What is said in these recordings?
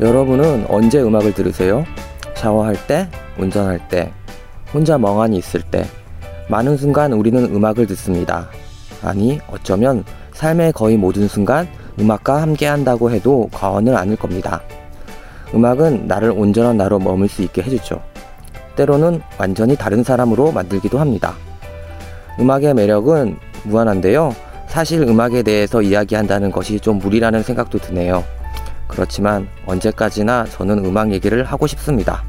여러분은 언제 음악을 들으세요? 샤워할 때, 운전할 때, 혼자 멍하니 있을 때, 많은 순간 우리는 음악을 듣습니다. 아니, 어쩌면 삶의 거의 모든 순간 음악과 함께 한다고 해도 과언은 아닐 겁니다. 음악은 나를 온전한 나로 머물 수 있게 해주죠. 때로는 완전히 다른 사람으로 만들기도 합니다. 음악의 매력은 무한한데요. 사실 음악에 대해서 이야기한다는 것이 좀 무리라는 생각도 드네요. 그렇지만 언제까지나 저는 음악 얘기를 하고 싶습니다.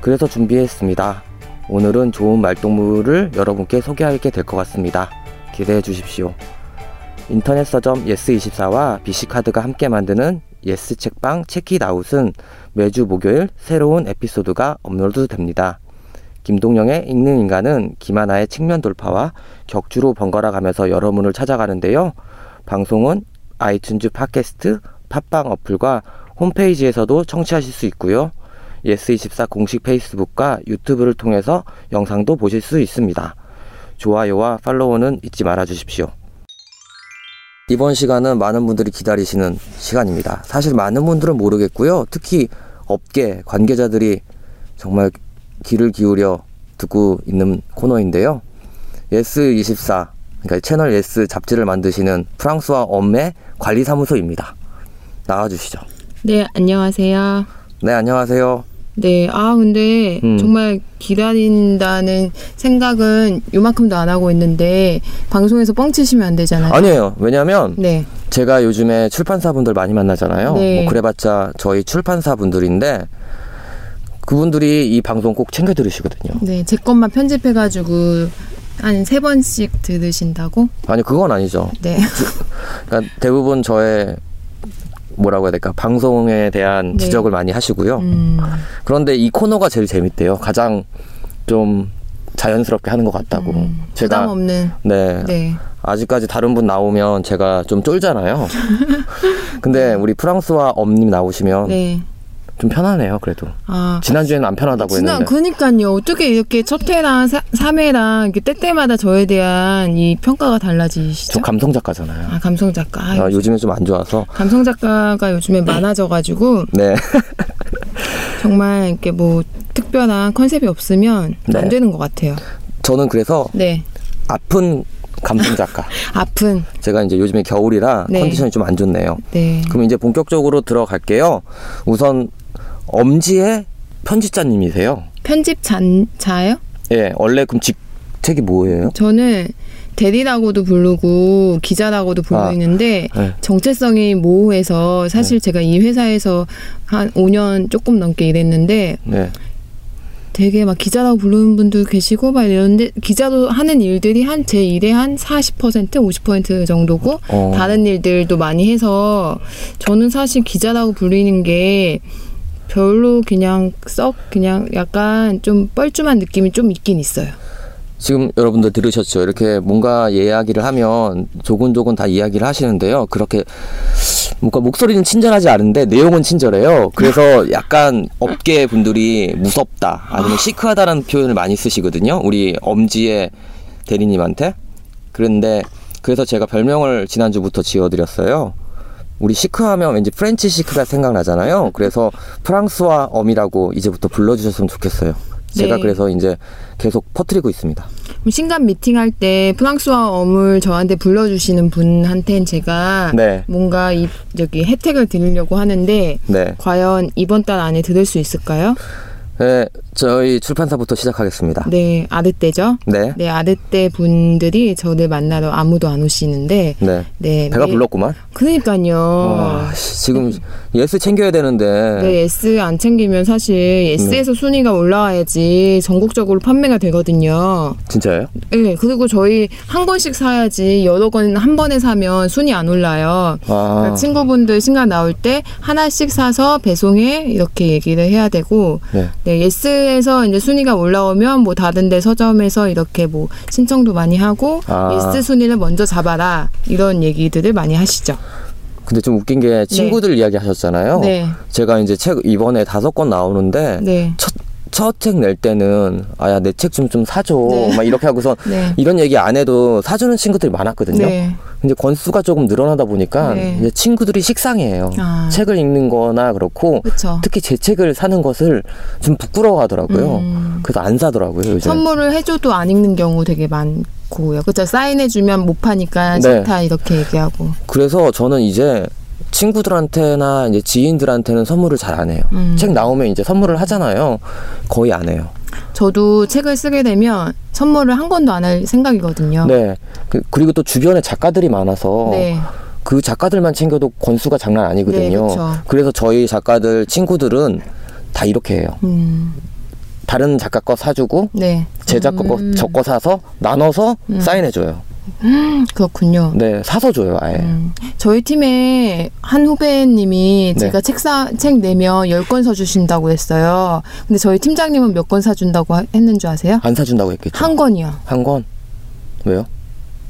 그래서 준비했습니다. 오늘은 좋은 말동무를 여러분께 소개하게 될 것 같습니다. 기대해 주십시오. 인터넷 서점 예스24와 비시카드가 함께 만드는 예스 책방 책읽아웃은 매주 목요일 새로운 에피소드가 업로드 됩니다. 김동영의 읽는 인간은 김하나의 측면 돌파와 격주로 번갈아 가면서 여러분을 찾아가는데요. 방송은 아이튠즈 팟캐스트, 팟빵 어플과 홈페이지에서도 청취하실 수 있고요. 예스24 공식 페이스북과 유튜브를 통해서 영상도 보실 수 있습니다. 좋아요와 팔로우는 잊지 말아 주십시오. 이번 시간은 많은 분들이 기다리시는 시간입니다. 사실 많은 분들은 모르겠고요. 특히 업계 관계자들이 정말 귀를 기울여 듣고 있는 코너인데요. 예스24 그러니까 채널 예스 잡지를 만드시는 프랑스와 엄의 관리사무소입니다. 나와주시죠. 네, 안녕하세요. 네, 안녕하세요. 네, 아, 근데 음. 정말 기다린다는 생각은 요만큼도 안 하고 있는데, 방송에서 뻥치시면 안 되잖아요. 아니에요. 왜냐면 네, 제가 요즘에 출판사분들 많이 만나잖아요. 네. 뭐 그래봤자 저희 출판사분들인데 그분들이 이 방송 꼭 챙겨 들으시거든요. 네, 제 것만 편집해가지고 한 세 번씩 들으신다고? 아니 그건 아니죠. 네, 그러니까 대부분 저의 뭐라고 해야 될까 방송에 대한 네. 지적을 많이 하시고요. 음, 그런데 이 코너가 제일 재밌대요. 가장 좀 자연스럽게 하는 것 같다고. 음, 부담 제가 없는. 네, 네, 아직까지 다른 분 나오면 제가 좀 쫄잖아요. 근데 우리 프랑스와 엄님 나오시면 네. 좀 편하네요. 그래도 아, 지난주에는 안 편하다고 지난 했는데. 그니까요. 어떻게 이렇게 첫 회랑 사, 3회랑 이렇게 때때마다 저에 대한 이 평가가 달라지시죠? 저 감성 작가잖아요. 아, 감성 작가. 아, 아, 요즘 에 좀 안 좋아서. 감성 작가가 요즘에 많아져가지고 네. 정말 이렇게 뭐 특별한 컨셉이 없으면 네. 안 되는 것 같아요. 저는 그래서 네, 아픈 감성 작가. 아픈. 제가 이제 요즘에 겨울이라 네. 컨디션이 좀 안 좋네요. 네. 그럼 이제 본격적으로 들어갈게요. 우선 엄지의 편집자님이세요. 편집 잔, 자요? 예, 원래 그럼 직책이 뭐예요? 저는 대리라고도 부르고 기자라고도 부르는데 네. 정체성이 모호해서 사실 제가 이 회사에서 한 5년 조금 넘게 일했는데 네. 되게 막 기자라고 부르는 분도 계시고 막 이러는데 기자도 하는 일들이 한 제 일의 한 40% 50% 정도고 어. 다른 일들도 많이 해서 저는 사실 기자라고 불리는 게 별로 그냥 썩 그냥 약간 좀 뻘쭘한 느낌이 좀 있긴 있어요. 지금 여러분들 들으셨죠? 이렇게 뭔가 이야기를 하면 조곤조곤 다 이야기를 하시는데요. 그렇게 뭔가 목소리는 친절하지 않은데 내용은 친절해요. 그래서 약간 업계 분들이 무섭다 아니면 시크하다라는 표현을 많이 쓰시거든요. 우리 엄지의 대리님한테. 그런데 그래서 제가 별명을 지난주부터 지어드렸어요. 우리 chic하면 왠지 French chic가 생각나잖아요. 그래서 프랑스와 엄이라고 이제부터 불러주셨으면 좋겠어요. 제가 네. 그래서 이제 계속 퍼뜨리고 있습니다. 그럼 신간 미팅 할 때 프랑스와 엄을 저한테 불러주시는 분한테는 제가 네. 뭔가 이 저기 혜택을 드리려고 하는데 네. 과연 이번 달 안에 들을 수 있을까요? 네, 저희 출판사부터 시작하겠습니다. 네, 아르떼죠. 네. 네, 아르떼 분들이 저를 만나러 아무도 안 오시는데 네. 네, 배가 매- 불렀구만. 그러니까요. 와, 씨, 지금 예스 챙겨야 되는데. 네, 예스 안 챙기면 사실 예스에서 순위가 올라와야지 전국적으로 판매가 되거든요. 진짜예요? 네, 그리고 저희 한 권씩 사야지 여러 권 한 번에 사면 순위 안 올라요. 아. 그러니까 친구분들 신간 나올 때 하나씩 사서 배송해 이렇게 얘기를 해야 되고 네. 네, 예스 에서 이제 순위가 올라오면 뭐 다른 데 서점에서 이렇게 뭐 신청도 많이 하고 아. 예스 순위를 먼저 잡아라 이런 얘기들을 많이 하시죠. 근데 좀 웃긴 게 친구들 이야기 하셨잖아요. 네. 제가 이제 책 이번에 다섯 권 나오는데 네. 첫 첫 책 낼 때는 아야 내 책 좀 좀 사줘 네. 막 이렇게 하고서 네. 이런 얘기 안 해도 사주는 친구들이 많았거든요. 네. 근데 건수가 조금 늘어나다 보니까 네. 이제 친구들이 식상해요. 아. 책을 읽는 거나 그렇고 그쵸. 특히 제 책을 사는 것을 좀 부끄러워하더라고요. 음. 그래서 안 사더라고요. 요즘. 선물을 해줘도 안 읽는 경우 되게 많 고요. 그쵸. 사인해주면 못 파니까 네. 싫다 이렇게 얘기하고. 그래서 저는 이제 친구들한테나 이제 지인들한테는 선물을 잘 안 해요. 음. 책 나오면 이제 선물을 하잖아요. 거의 안 해요. 저도 책을 쓰게 되면 선물을 한 권도 안 할 생각이거든요. 네. 그, 리고또 주변에 작가들이 많아서 네. 그 작가들만 챙겨도 권수가 장난 아니거든요. 네. 그래서 저희 작가들 친구들은 다 이렇게 해요. 음. 다른 작가 거 사주고 네. 제 작가 거, 음. 저거 사서 나눠서 음. 사인해줘요. 그렇군요. 네, 사서 줘요, 아예. 음, 저희 팀에 한 후배님이 네. 제가 책 사, 책 내면 10권 사주신다고 했어요. 근데 저희 팀장님은 몇 권 사준다고 하- 했는 줄 아세요? 안 사준다고 했겠죠. 한 권이요. 한 권? 왜요?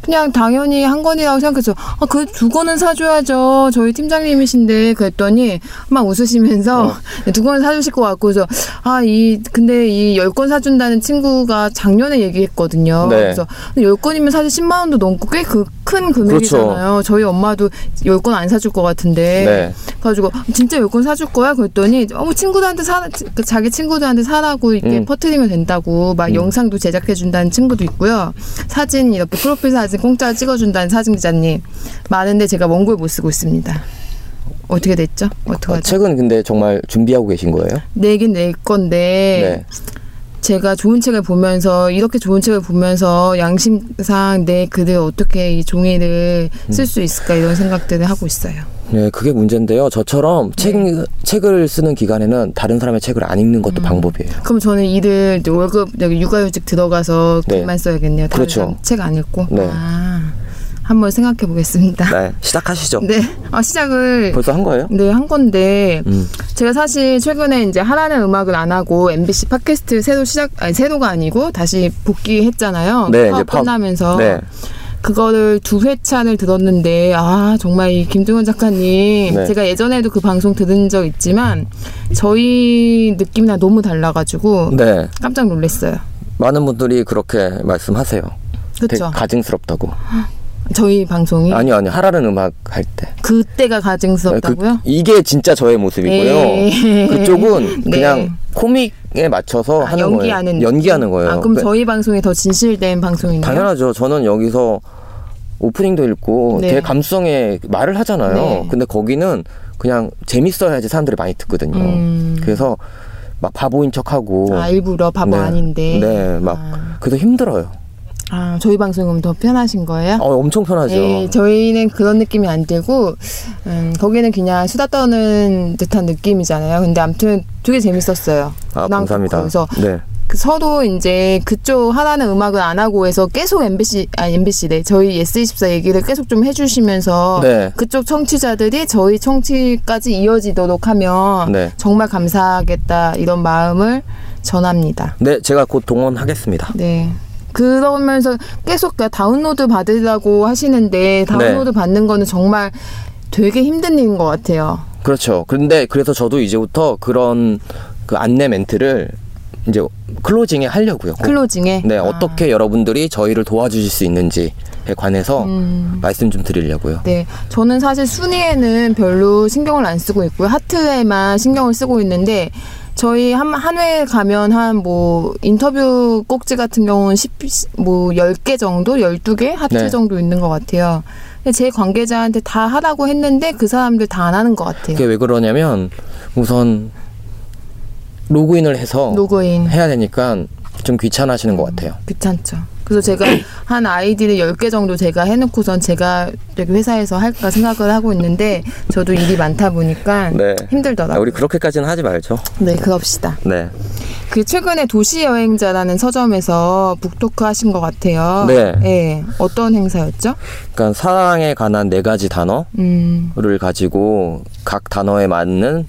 그냥 당연히 한 권이라고 생각해서 아, 그두 권은 사줘야죠. 저희 팀장님이신데 그랬더니 막 웃으시면서 어. 두 권은 사주실 것 같고 그래서 아, 이 근데 이열권 사준다는 친구가 작년에 얘기했거든요. 네. 그래서 열 권이면 사실 10만 원도 넘고 꽤 그 큰 금액이잖아요. 저희 엄마도 열권안 사줄 것 같은데. 네. 그래가지고 진짜 열권 사줄 거야? 그랬더니 어머 친구들한테 사그 자기 친구들한테 사라고 이렇게 음. 퍼뜨리면 된다고 막 음. 영상도 제작해 준다는 친구도 있고요. 사진 이렇게 프로필 사진 공짜로 찍어준다는 사진 기자님 많은데 제가 원고를 못 쓰고 있습니다. 어떻게 됐죠? 어, 어떡하죠? 책은 근데 정말 준비하고 계신 거예요? 내긴 낼 건데 네. 제가 좋은 책을 보면서 이렇게 좋은 책을 보면서 양심상 내 글을 어떻게 이 종이를 음. 쓸수 있을까 이런 생각들을 하고 있어요. 네, 그게 문제인데요. 저처럼 책, 책을 쓰는 기간에는 다른 사람의 책을 안 읽는 것도 방법이에요. 그럼 저는 일을 월급 여기 육아휴직 들어가서 네. 글만 써야겠네요. 그렇죠. 사람 책안 읽고. 네. 아, 한번 생각해 보겠습니다. 네, 시작하시죠. 네. 아, 시작을 벌써 한 거예요? 네, 한 건데 음. 제가 사실 최근에 이제 하라는 음악을 안 하고 MBC 팟캐스트 새로 시작 아니 새로가 아니고 다시 복귀했잖아요. 네, 파업 끝나면서 네. 그거를 두 회차를 들었는데 아 정말 이 김동현 작가님 네. 제가 예전에도 그 방송 들은 적 있지만 저희 느낌이랑 너무 달라가지고 네. 깜짝 놀랐어요. 많은 분들이 그렇게 말씀하세요. 그렇죠. 가증스럽다고. 저희 방송이 아니요, 아니요. 하라는 음악 할 때. 그때가 가증스럽다고요? 그, 이게 진짜 저의 모습이고요. 에이. 그쪽은 네. 그냥 코믹에 맞춰서 아, 하는 연기하는 거예요. 연기하는 거예요. 아, 그럼 그- 저희 방송이 더 진실된 방송이네요. 당연하죠. 저는 여기서 오프닝도 읽고 네. 되게 감수성에 말을 하잖아요. 네. 근데 거기는 그냥 재밌어야지 사람들이 많이 듣거든요. 음. 그래서 막 바보인 척하고 아 일부러 바보 네. 아닌데. 네, 막 아, 그래서 힘들어요. 아, 저희 방송은 더 편하신 거예요? 어, 엄청 편하죠. 네, 저희는 그런 느낌이 안 들고 음, 거기는 그냥 수다 떠는 듯한 느낌이잖아요. 근데 아무튼 되게 재밌었어요. 아, 난 감사합니다. 그래서 네. 그 서로 이제 그쪽 하나는 음악을 안 하고 해서 계속 MBC 아니 MBC래 저희 S24 얘기를 계속 좀 해주시면서 네. 그쪽 청취자들이 저희 청취까지 이어지도록 하면 네. 정말 감사하겠다 이런 마음을 전합니다. 네, 제가 곧 동원하겠습니다. 네. 그러면서 계속 그 다운로드 받으라고 하시는데 다운로드 네. 받는 거는 정말 되게 힘든 일인 것 같아요. 그렇죠. 근데 그래서 저도 이제부터 그런 그 안내 멘트를 이제 클로징에 하려고요. 꼭. 클로징에. 네, 아. 어떻게 여러분들이 저희를 도와주실 수 있는지에 관해서 음. 말씀 좀 드리려고요. 네, 저는 사실 순위에는 별로 신경을 안 쓰고 있고요. 하트에만 신경을 쓰고 있는데 저희 한, 한 회에 가면 한 뭐 인터뷰 꼭지 같은 경우는 10, 뭐 10개 정도, 12개 하트 네. 정도 있는 것 같아요. 근데 제 관계자한테 다 하라고 했는데 그 사람들 다 안 하는 것 같아요. 그게 왜 그러냐면 우선 로그인을 해서 로그인. 해야 되니까 좀 귀찮아하시는 것 같아요. 귀찮죠. 그래서 제가 한 아이디를 10개 정도 제가 해놓고선 제가 여기 회사에서 할까 생각을 하고 있는데 저도 일이 많다 보니까 네. 아, 힘들더라고요. 우리 그렇게까지는 하지 말죠. 네, 그럽시다. 네. 그 최근에 도시 여행자라는 서점에서 북토크 하신 것 같아요. 네. 예. 어떤 행사였죠? 그러니까 사랑에 관한 네 가지 단어를 음, 가지고 각 단어에 맞는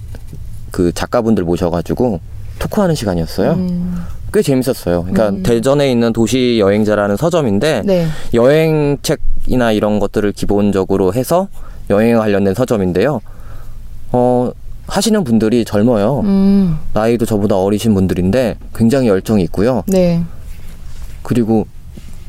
그 작가분들 모셔가지고 토크하는 시간이었어요. 음, 꽤 재밌었어요. 그러니까 음. 대전에 있는 도시 여행자라는 서점인데 네. 여행 책이나 이런 것들을 기본적으로 해서 여행 관련된 서점인데요. 어, 하시는 분들이 젊어요. 음. 나이도 저보다 어리신 분들인데 굉장히 열정이 있고요. 네. 그리고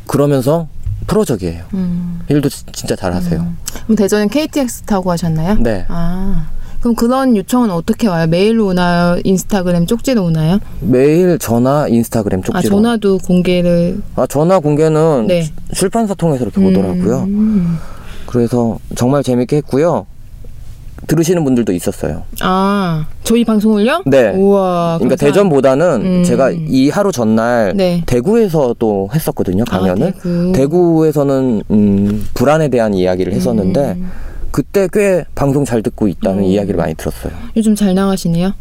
그러면서 프로적이에요. 음. 일도 지- 진짜 잘하세요. 그럼 대전은 KTX 타고 하셨나요? 네. 아. 그럼 그런 요청은 어떻게 와요? 메일로 오나요? 인스타그램 쪽지로 오나요? 매일 전화, 인스타그램 쪽지로. 아, 전화도 공개를. 아, 전화 공개는 네. 출판사 통해서 이렇게 오더라고요. 음. 그래서 정말 재밌게 했고요. 들으시는 분들도 있었어요. 아, 저희 방송을요? 네. 우와. 그러니까 감사- 대전보다는 음. 제가 이 하루 전날 네. 대구에서 또 했었거든요 강연을. 아, 대구. 대구에서는 음, 불안에 대한 이야기를 했었는데 음. 그때 꽤 방송 잘 듣고 있다는 음. 이야기를 많이 들었어요. 요즘 잘 나가시네요.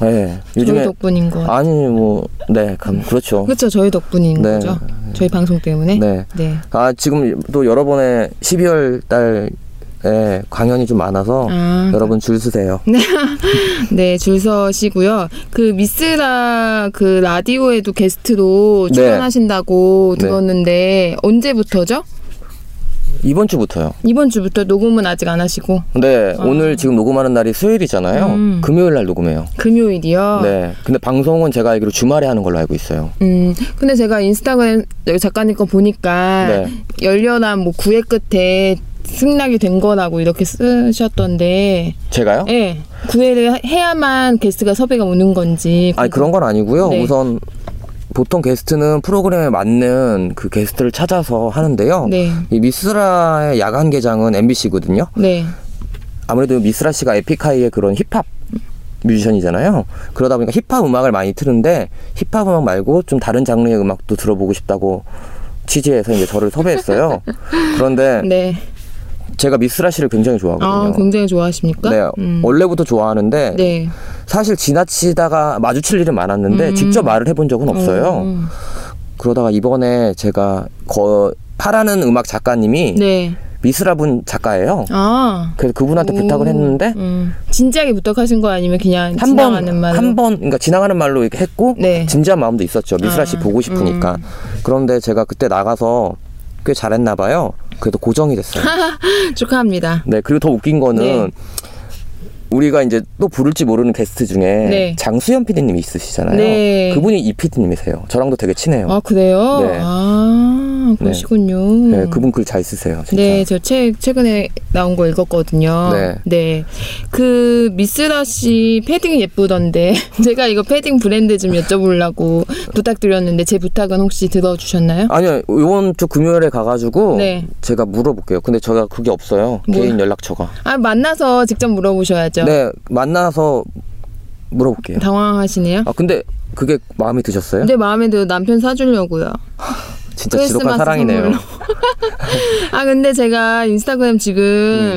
네, 저희 요즘에 덕분인 거. 아니 뭐네 그렇죠. 그렇죠. 저희 덕분인 네. 거죠. 저희 방송 때문에. 네. 네. 아 지금 또 여러 번에 12월 달에 강연이 좀 많아서 아, 여러분 줄 서세요. 네, 줄 서시고요. 그 미스라 그 라디오에도 게스트로 네. 출연하신다고 네. 들었는데 언제부터죠? 이번 주부터요. 이번 주부터 녹음은 아직 안 하시고 네, 오늘 지금 녹음하는 날이 수요일이잖아요. 음. 금요일 날 녹음해요. 금요일이요. 네. 근데 방송은 제가 알기로 주말에 하는 걸로 알고 있어요. 음, 근데 제가 인스타그램 여기 작가님 거 보니까 네. 열렬한 뭐 구애 끝에 승낙이 된 거라고 이렇게 쓰셨던데, 제가요? 예, 구애를 해야만 게스트가 섭외가 오는 건지. 아니 그런 건 아니고요. 네. 우선 보통 게스트는 프로그램에 맞는 그 게스트를 찾아서 하는데요. 네, 이 미스라의 야간 개장은 MBC거든요. 네, 아무래도 미스라 씨가 에픽하이의 그런 힙합 뮤지션이잖아요. 그러다 보니까 힙합 음악을 많이 트는데 힙합 음악 말고 좀 다른 장르의 음악도 들어보고 싶다고 취재해서 이제 저를 섭외했어요. 그런데 네. 제가 미스라 씨를 굉장히 좋아하거든요. 아, 굉장히 좋아하십니까? 네, 음. 원래부터 좋아하는데 네. 사실 지나치다가 마주칠 일은 많았는데 음. 직접 말을 해본 적은 없어요. 음. 그러다가 이번에 제가 거 파라는 음악 작가님이 네. 미스라분 작가예요. 아. 그래서 그분한테 오. 부탁을 했는데 음. 진지하게 부탁하신 거 아니면 그냥 한 지나가는 번, 말로? 한 번, 그러니까 지나가는 말로 이렇게 했고, 네. 진지한 마음도 있었죠. 미스라 씨 아, 보고 싶으니까. 음. 그런데 제가 그때 나가서 꽤 잘했나 봐요. 그래도 고정이 됐어요. 축하합니다. 네, 그리고 더 웃긴 거는, 네. 우리가 이제 또 부를지 모르는 게스트 중에 네. 장수현 PD님이 있으시잖아요. 네. 그분이 이 PD님이세요. 저랑도 되게 친해요. 아, 그래요? 네. 아, 그러시군요. 네, 그분 글 잘 쓰세요. 진짜. 네, 저 책 최근에 나온 거 읽었거든요. 네. 그 미스라 씨 패딩이 예쁘던데 제가 이거 패딩 브랜드 좀 여쭤보려고 부탁드렸는데 제 부탁은 혹시 들어주셨나요? 아니요, 이번 주 금요일에 가가지고 네. 제가 물어볼게요. 근데 제가 그게 없어요. 뭐요? 개인 연락처가. 아, 만나서 직접 물어보셔야죠. 네, 만나서 물어볼게요. 당황하시네요. 아 근데 그게 마음에 드셨어요? 내 마음에 들어 남편 사주려고요. 진짜 지독한 사랑이네요. 아 근데 제가 인스타그램 지금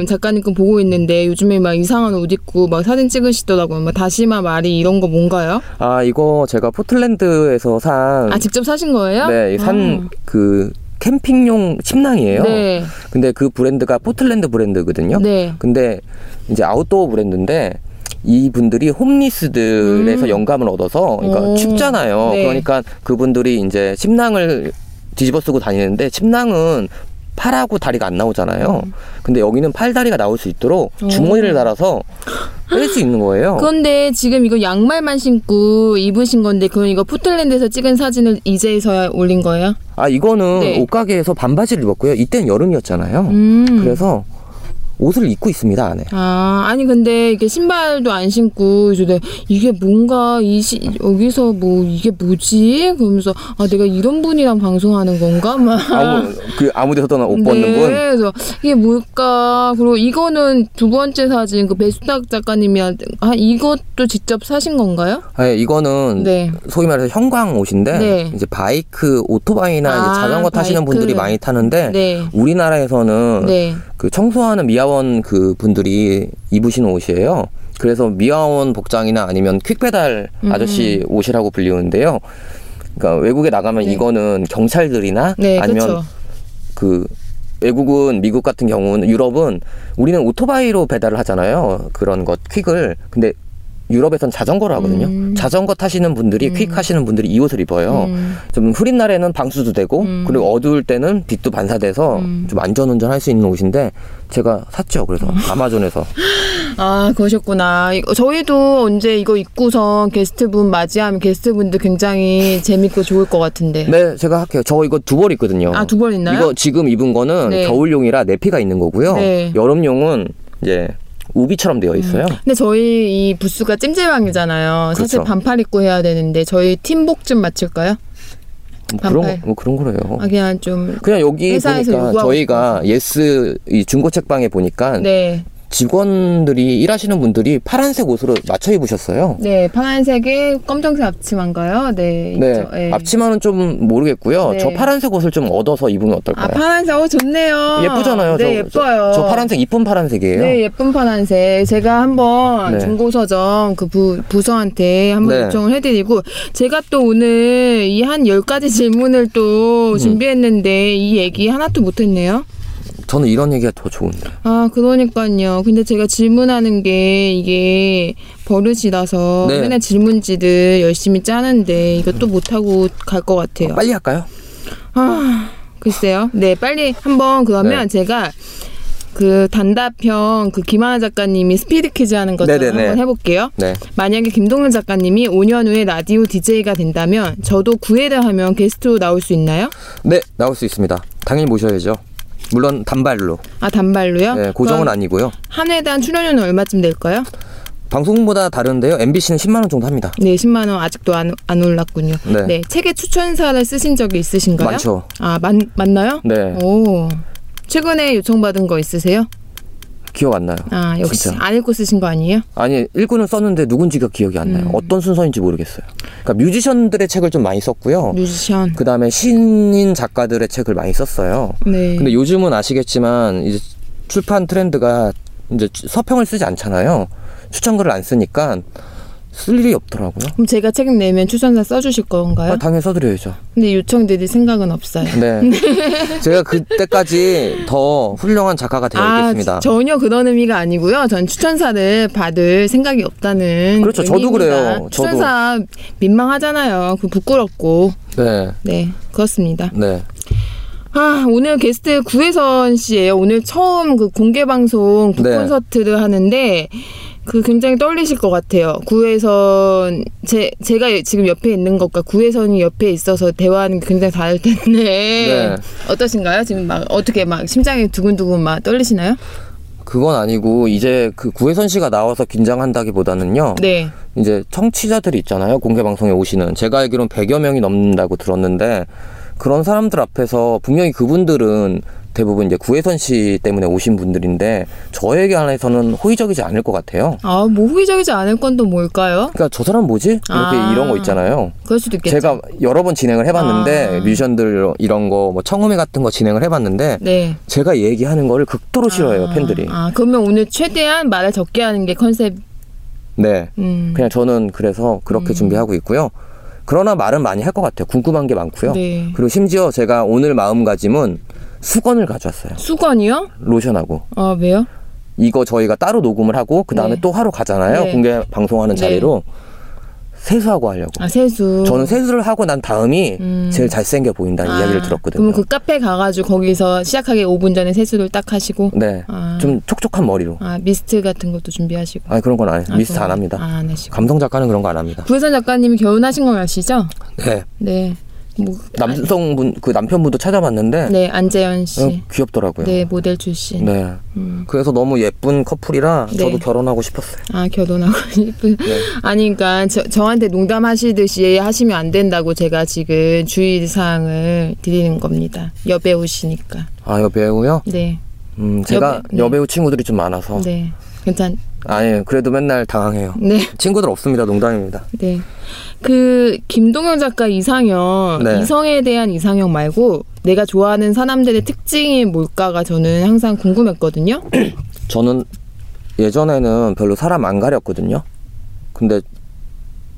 음. 작가님 거 보고 있는데 요즘에 막 이상한 옷 입고 막 사진 찍으시더라고요. 막 다시마 말이 이런 거 뭔가요? 아 이거 제가 포틀랜드에서 산 아 직접 사신 거예요? 네, 산그 캠핑용 침낭이에요. 네. 근데 그 브랜드가 포틀랜드 브랜드거든요. 네. 근데 이제 아웃도어 브랜드인데 이 분들이 홈리스들에서 음. 영감을 얻어서 그러니까 오. 춥잖아요. 네. 그러니까 그분들이 이제 침낭을 뒤집어 쓰고 다니는데 침낭은 팔하고 다리가 안 나오잖아요. 근데 여기는 팔 다리가 나올 수 있도록 음. 오. 주머니를 달아서 뺄 수 있는 거예요. 그런데 지금 이거 양말만 신고 입으신 건데 그건 이거 포틀랜드에서 찍은 사진을 이제서야 올린 거예요? 아 이거는 네. 옷가게에서 반바지를 입었고요. 이때는 여름이었잖아요. 음. 그래서 옷을 입고 있습니다 안에. 아, 아니 근데 이게 신발도 안 신고 이제 이게 뭔가 이 시, 여기서 뭐 이게 뭐지? 그러면서 아 내가 이런 분이랑 방송하는 건가? 막 아무 그 아무데서나 옷 벗는 네, 분. 그래서 이게 뭘까? 그리고 이거는 두 번째 사진 그 배수탁 작가님이한테 아 이것도 직접 사신 건가요? 네, 이거는 네. 소위 말해서 형광 옷인데 네. 이제 바이크 오토바이나 아, 이제 자전거 타시는 바이크. 분들이 많이 타는데 네. 우리나라에서는 네. 그 청소하는 미아 원 그 분들이 입으시는 옷이에요. 그래서 미아원 복장이나 아니면 퀵배달 음. 아저씨 옷이라고 불리는데요. 그러니까 외국에 나가면 네. 이거는 경찰들이나 네, 아니면 그렇죠. 그 외국은 미국 같은 경우는 유럽은 우리는 오토바이로 배달을 하잖아요. 그런 것 퀵을. 근데 유럽에선 자전거를 하거든요. 음. 자전거 타시는 분들이 퀵 하시는 분들이 이 옷을 입어요. 음. 좀 흐린 날에는 방수도 되고 음. 그리고 어두울 때는 빛도 반사돼서 음. 좀 안전 운전할 수 있는 옷인데 제가 샀죠. 그래서 아마존에서 아, 그러셨구나. 저희도 언제 이거 입고서 게스트분 맞이하면 게스트분들 굉장히 재밌고 좋을 것 같은데. 네 제가 할게요. 저 이거 두 벌 있거든요. 아, 두 벌 있나요? 이거 지금 입은 거는 네. 겨울용이라 내피가 있는 거고요. 네. 여름용은 이제 우비처럼 되어 있어요. 근데 저희 이 부스가 찜질방이잖아요. 사실 그렇죠. 반팔 입고 해야 되는데 저희 팀복 좀 맞출까요? 뭐 반팔. 그런 뭐 그런 거래요. 아, 그냥 좀. 그냥 여기 보니까 저희가 예스 이 중고 책방에 보니까 네. 직원들이 일하시는 분들이 파란색 옷으로 맞춰 입으셨어요. 네, 파란색에 검정색 앞치마인가요? 네, 네, 있죠. 네. 앞치마는 좀 모르겠고요. 네. 저 파란색 옷을 좀 얻어서 입으면 어떨까요? 아, 파란색, 어, 좋네요. 예쁘잖아요. 네, 저, 예뻐요. 저, 저 파란색 이쁜 파란색이에요. 네, 예쁜 파란색. 제가 한번 네. 중고서점 그 부, 부서한테 한번 네. 요청을 해 드리고, 제가 또 오늘 이한 10가지 질문을 또 음. 준비했는데, 이 얘기 하나도 못 했네요. 저는 이런 얘기가 더 좋은데. 아, 그러니까요. 근데 제가 질문하는 게 이게 버릇이라서 네. 맨날 질문지들 열심히 짜는데 이것도 못하고 갈 것 같아요. 빨리 할까요? 아, 글쎄요. 네, 빨리 한번 그러면 네. 제가 그 단답형 그 김하나 작가님이 스피드 퀴즈 하는 것처럼 네네네. 한번 해볼게요. 네. 만약에 김동현 작가님이 5년 후에 라디오 DJ가 된다면 저도 구애를 하면 게스트로 나올 수 있나요? 네, 나올 수 있습니다. 당연히 모셔야죠. 물론 단발로. 아 단발로요? 네, 고정은 아니고요. 한 회당 출연료는 얼마쯤 될까요? 방송보다 다른데요. MBC는 10만 원 정도 합니다. 네, 10만 원 아직도 안, 안 올랐군요. 네. 책의 추천사를 쓰신 적이 있으신가요? 많죠. 아, 맞, 맞나요? 네. 오. 최근에 요청받은 거 있으세요? 기억 안 나요. 아, 역시 진짜. 안 읽고 쓰신 거 아니에요? 아니, 읽고는 썼는데 누군지가 기억이 안 나요. 음. 어떤 순서인지 모르겠어요. 그러니까 뮤지션들의 책을 좀 많이 썼고요. 뮤지션. 그 다음에 신인 작가들의 책을 많이 썼어요. 네. 근데 요즘은 아시겠지만 이제 출판 트렌드가 이제 서평을 쓰지 않잖아요. 추천글을 안 쓰니까 쓸 일이 없더라고요. 그럼 제가 책 내면 추천사 써주실 건가요? 아, 당연히 써드려야죠. 근데 요청드릴 생각은 없어요. 네. 제가 그때까지 더 훌륭한 작가가 되어 아. 전혀 그런 의미가 아니고요. 전 추천사를 받을 생각이 없다는 그렇죠. 저도. 그래요. 저도. 추천사 민망하잖아요. 그 부끄럽고. 네. 네, 그렇습니다. 네. 아, 오늘 게스트 구혜선 씨예요. 오늘 처음 그 공개 방송 네. 북콘서트를 하는데 그 굉장히 떨리실 것 같아요. 구혜선 제 제가 지금 옆에 있는 것과 구혜선이 옆에 있어서 대화하는 게 굉장히 다를 텐데 네. 어떠신가요? 지금 막 어떻게 막 심장이 두근두근 막 떨리시나요? 그건 아니고 이제 그 구혜선 씨가 나와서 긴장한다기보다는요. 네. 이제 청취자들이 있잖아요. 공개 방송에 오시는. 제가 알기로는 100여 명이 넘는다고 들었는데 그런 사람들 앞에서 분명히 그분들은 대부분 이제 구혜선 씨 때문에 오신 분들인데 저에게 한해서는 호의적이지 않을 것 같아요. 아, 뭐 호의적이지 않을 건 또 뭘까요? 그러니까 저 사람 뭐지? 이렇게 아. 이런 거 있잖아요. 그럴 수도 있겠죠. 제가 여러 번 진행을 해봤는데 아. 뮤지션들 이런 거 뭐 청음회 같은 거 진행을 해봤는데 네. 제가 얘기하는 거를 극도로 싫어해요 아, 팬들이. 아, 그러면 오늘 최대한 말을 적게 하는 게 컨셉. 네. 음. 그냥 저는 그래서 그렇게 음. 준비하고 있고요. 그러나 말은 많이 할 것 같아요. 궁금한 게 많고요. 네. 그리고 심지어 제가 오늘 마음가짐은 수건을 가져왔어요. 수건이요? 로션하고. 아, 왜요? 이거 저희가 따로 녹음을 하고 그 다음에 네. 또 하러 가잖아요. 네. 공개 방송하는 네. 자리로 세수하고 하려고. 아, 세수. 저는 세수를 하고 난 다음이 음. 제일 잘생겨 보인다는 아, 이야기를 들었거든요. 그럼 그 카페 가가지고 거기서 시작하기 5분 전에 세수를 딱 하시고. 네. 아. 좀 촉촉한 머리로. 아, 미스트 같은 것도 준비하시고. 아니 그런 건 안 해요. 아, 미스트 안 합니다. 아, 안 하시고. 감성 작가는 그런 거 안 합니다. 구혜선 작가님이 결혼하신 건 아시죠? 네. 네. 뭐, 남성분 그 남편분도 찾아봤는데 네, 안재현 씨. 어, 귀엽더라고요. 네, 모델 출신. 네. 음. 그래서 너무 예쁜 커플이라 네. 저도 결혼하고 싶었어요. 아, 결혼하고 싶은. 네. 아니, 그러니까 저, 저한테 농담하시듯이 하시면 안 된다고 제가 지금 주의 사항을 드리는 겁니다. 여배우시니까. 아, 여배우요? 네. 음, 제가 여배- 네. 여배우 친구들이 좀 많아서. 네. 괜찮, 아니, 그래도 맨날 당황해요. 네. 친구들 없습니다. 농담입니다. 네. 그 김동현 작가 이상형 네. 이성에 대한 이상형 말고 내가 좋아하는 사람들의 특징이 뭘까가 저는 항상 궁금했거든요. 저는 예전에는 별로 사람 안 가렸거든요. 근데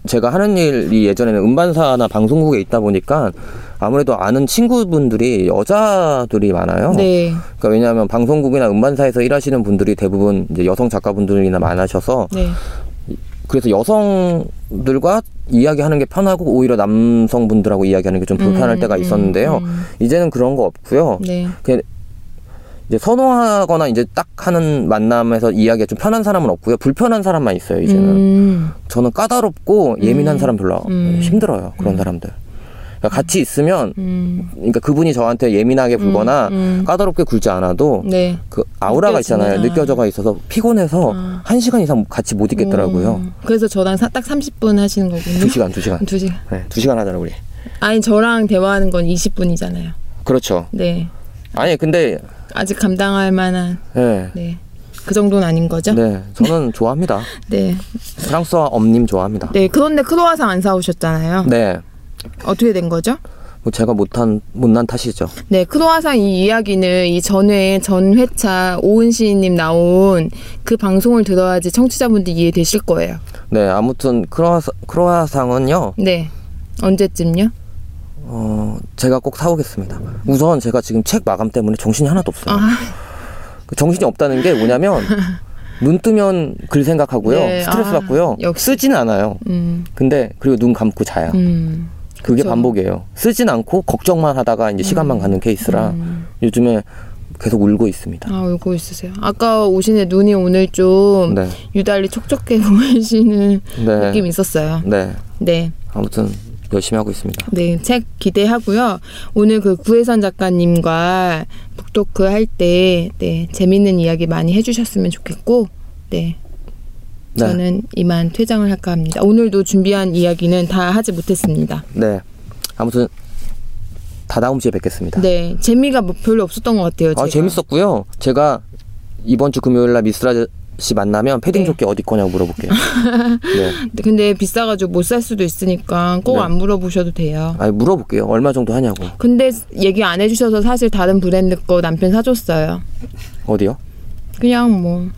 제가 하는 일이 예전에는 음반사나 방송국에 있다 보니까 아무래도 아는 친구분들이 여자들이 많아요. 네. 그러니까 왜냐하면 방송국이나 음반사에서 일하시는 분들이 대부분 이제 여성 작가분들이나 많으셔서 네. 그래서 여성들과 이야기하는 게 편하고 오히려 남성분들하고 이야기하는 게 좀 불편할 음, 때가 음, 있었는데요. 음. 이제는 그런 거 없고요. 네. 이제 선호하거나 이제 딱 하는 만남에서 이야기가 좀 편한 사람은 없고요. 불편한 사람만 있어요. 이제는 음. 저는 까다롭고 예민한 음. 사람 별로 음. 힘들어요. 그런 음. 사람들. 그러니까 같이 있으면 음. 그러니까 그분이 저한테 예민하게 굴거나 음, 음. 까다롭게 굴지 않아도 네. 그 아우라가 있잖아요. 느껴지는구나. 느껴져가 있어서 피곤해서 아. 한 시간 이상 같이 못 있겠더라고요. 음. 그래서 저랑 사- 딱 30분 하시는 거군요. 두 시간, 두 시간. 두 시간. 네, 두 시간 하잖아 우리. 아니 저랑 대화하는 건 20분이잖아요. 그렇죠. 네. 아니 근데 아직 감당할 만한 네, 네. 그 정도는 아닌 거죠? 네, 저는 좋아합니다. 네. 프랑스와 엄님 좋아합니다. 네. 그런데 크로아상 안 사오셨잖아요. 네, 어떻게 된 거죠? 뭐 제가 못한 못난 탓이죠. 네, 크로아상 이 이야기는 이 전회 전 회차 오은 시인님 나온 그 방송을 들어야지 청취자분들 이해되실 거예요. 네, 아무튼 크로아상, 크로아상은요. 네. 언제쯤요? 어, 제가 꼭 사오겠습니다. 우선 제가 지금 책 마감 때문에 정신이 하나도 없어요. 아, 그 정신이 없다는 게 뭐냐면 눈 뜨면 글 생각하고요. 네, 스트레스 아, 받고요. 역시. 쓰지는 않아요. 음, 근데 그리고 눈 감고 자요. 음, 그게 그쵸. 반복이에요. 쓰진 않고 걱정만 하다가 이제 시간만 가는 케이스라 음. 요즘에 계속 울고 있습니다. 아, 울고 있으세요. 아까 오시는 눈이 오늘 좀 네. 유달리 촉촉해 보이시는 네. 느낌이 있었어요. 네. 네. 아무튼 열심히 하고 있습니다. 네, 책 기대하고요. 오늘 그 구혜선 작가님과 북토크 할 때, 네, 재밌는 이야기 많이 해주셨으면 좋겠고, 네, 네. 저는 이만 퇴장을 할까 합니다. 오늘도 준비한 이야기는 다 하지 못했습니다. 네. 아무튼 다 다음 주에 뵙겠습니다. 네, 재미가 뭐 별로 없었던 것 같아요. 제가. 아, 재밌었고요. 제가 이번 주 금요일 날 미스라 씨 만나면 패딩 네. 조끼 어디 거냐고 물어볼게요. 네. 근데 비싸가지고 못 살 수도 있으니까 꼭 네. 안 물어보셔도 돼요. 아니 물어볼게요. 얼마 정도 하냐고. 근데 얘기 안 해주셔서 사실 다른 브랜드 거 남편 사줬어요. 어디요? 그냥 뭐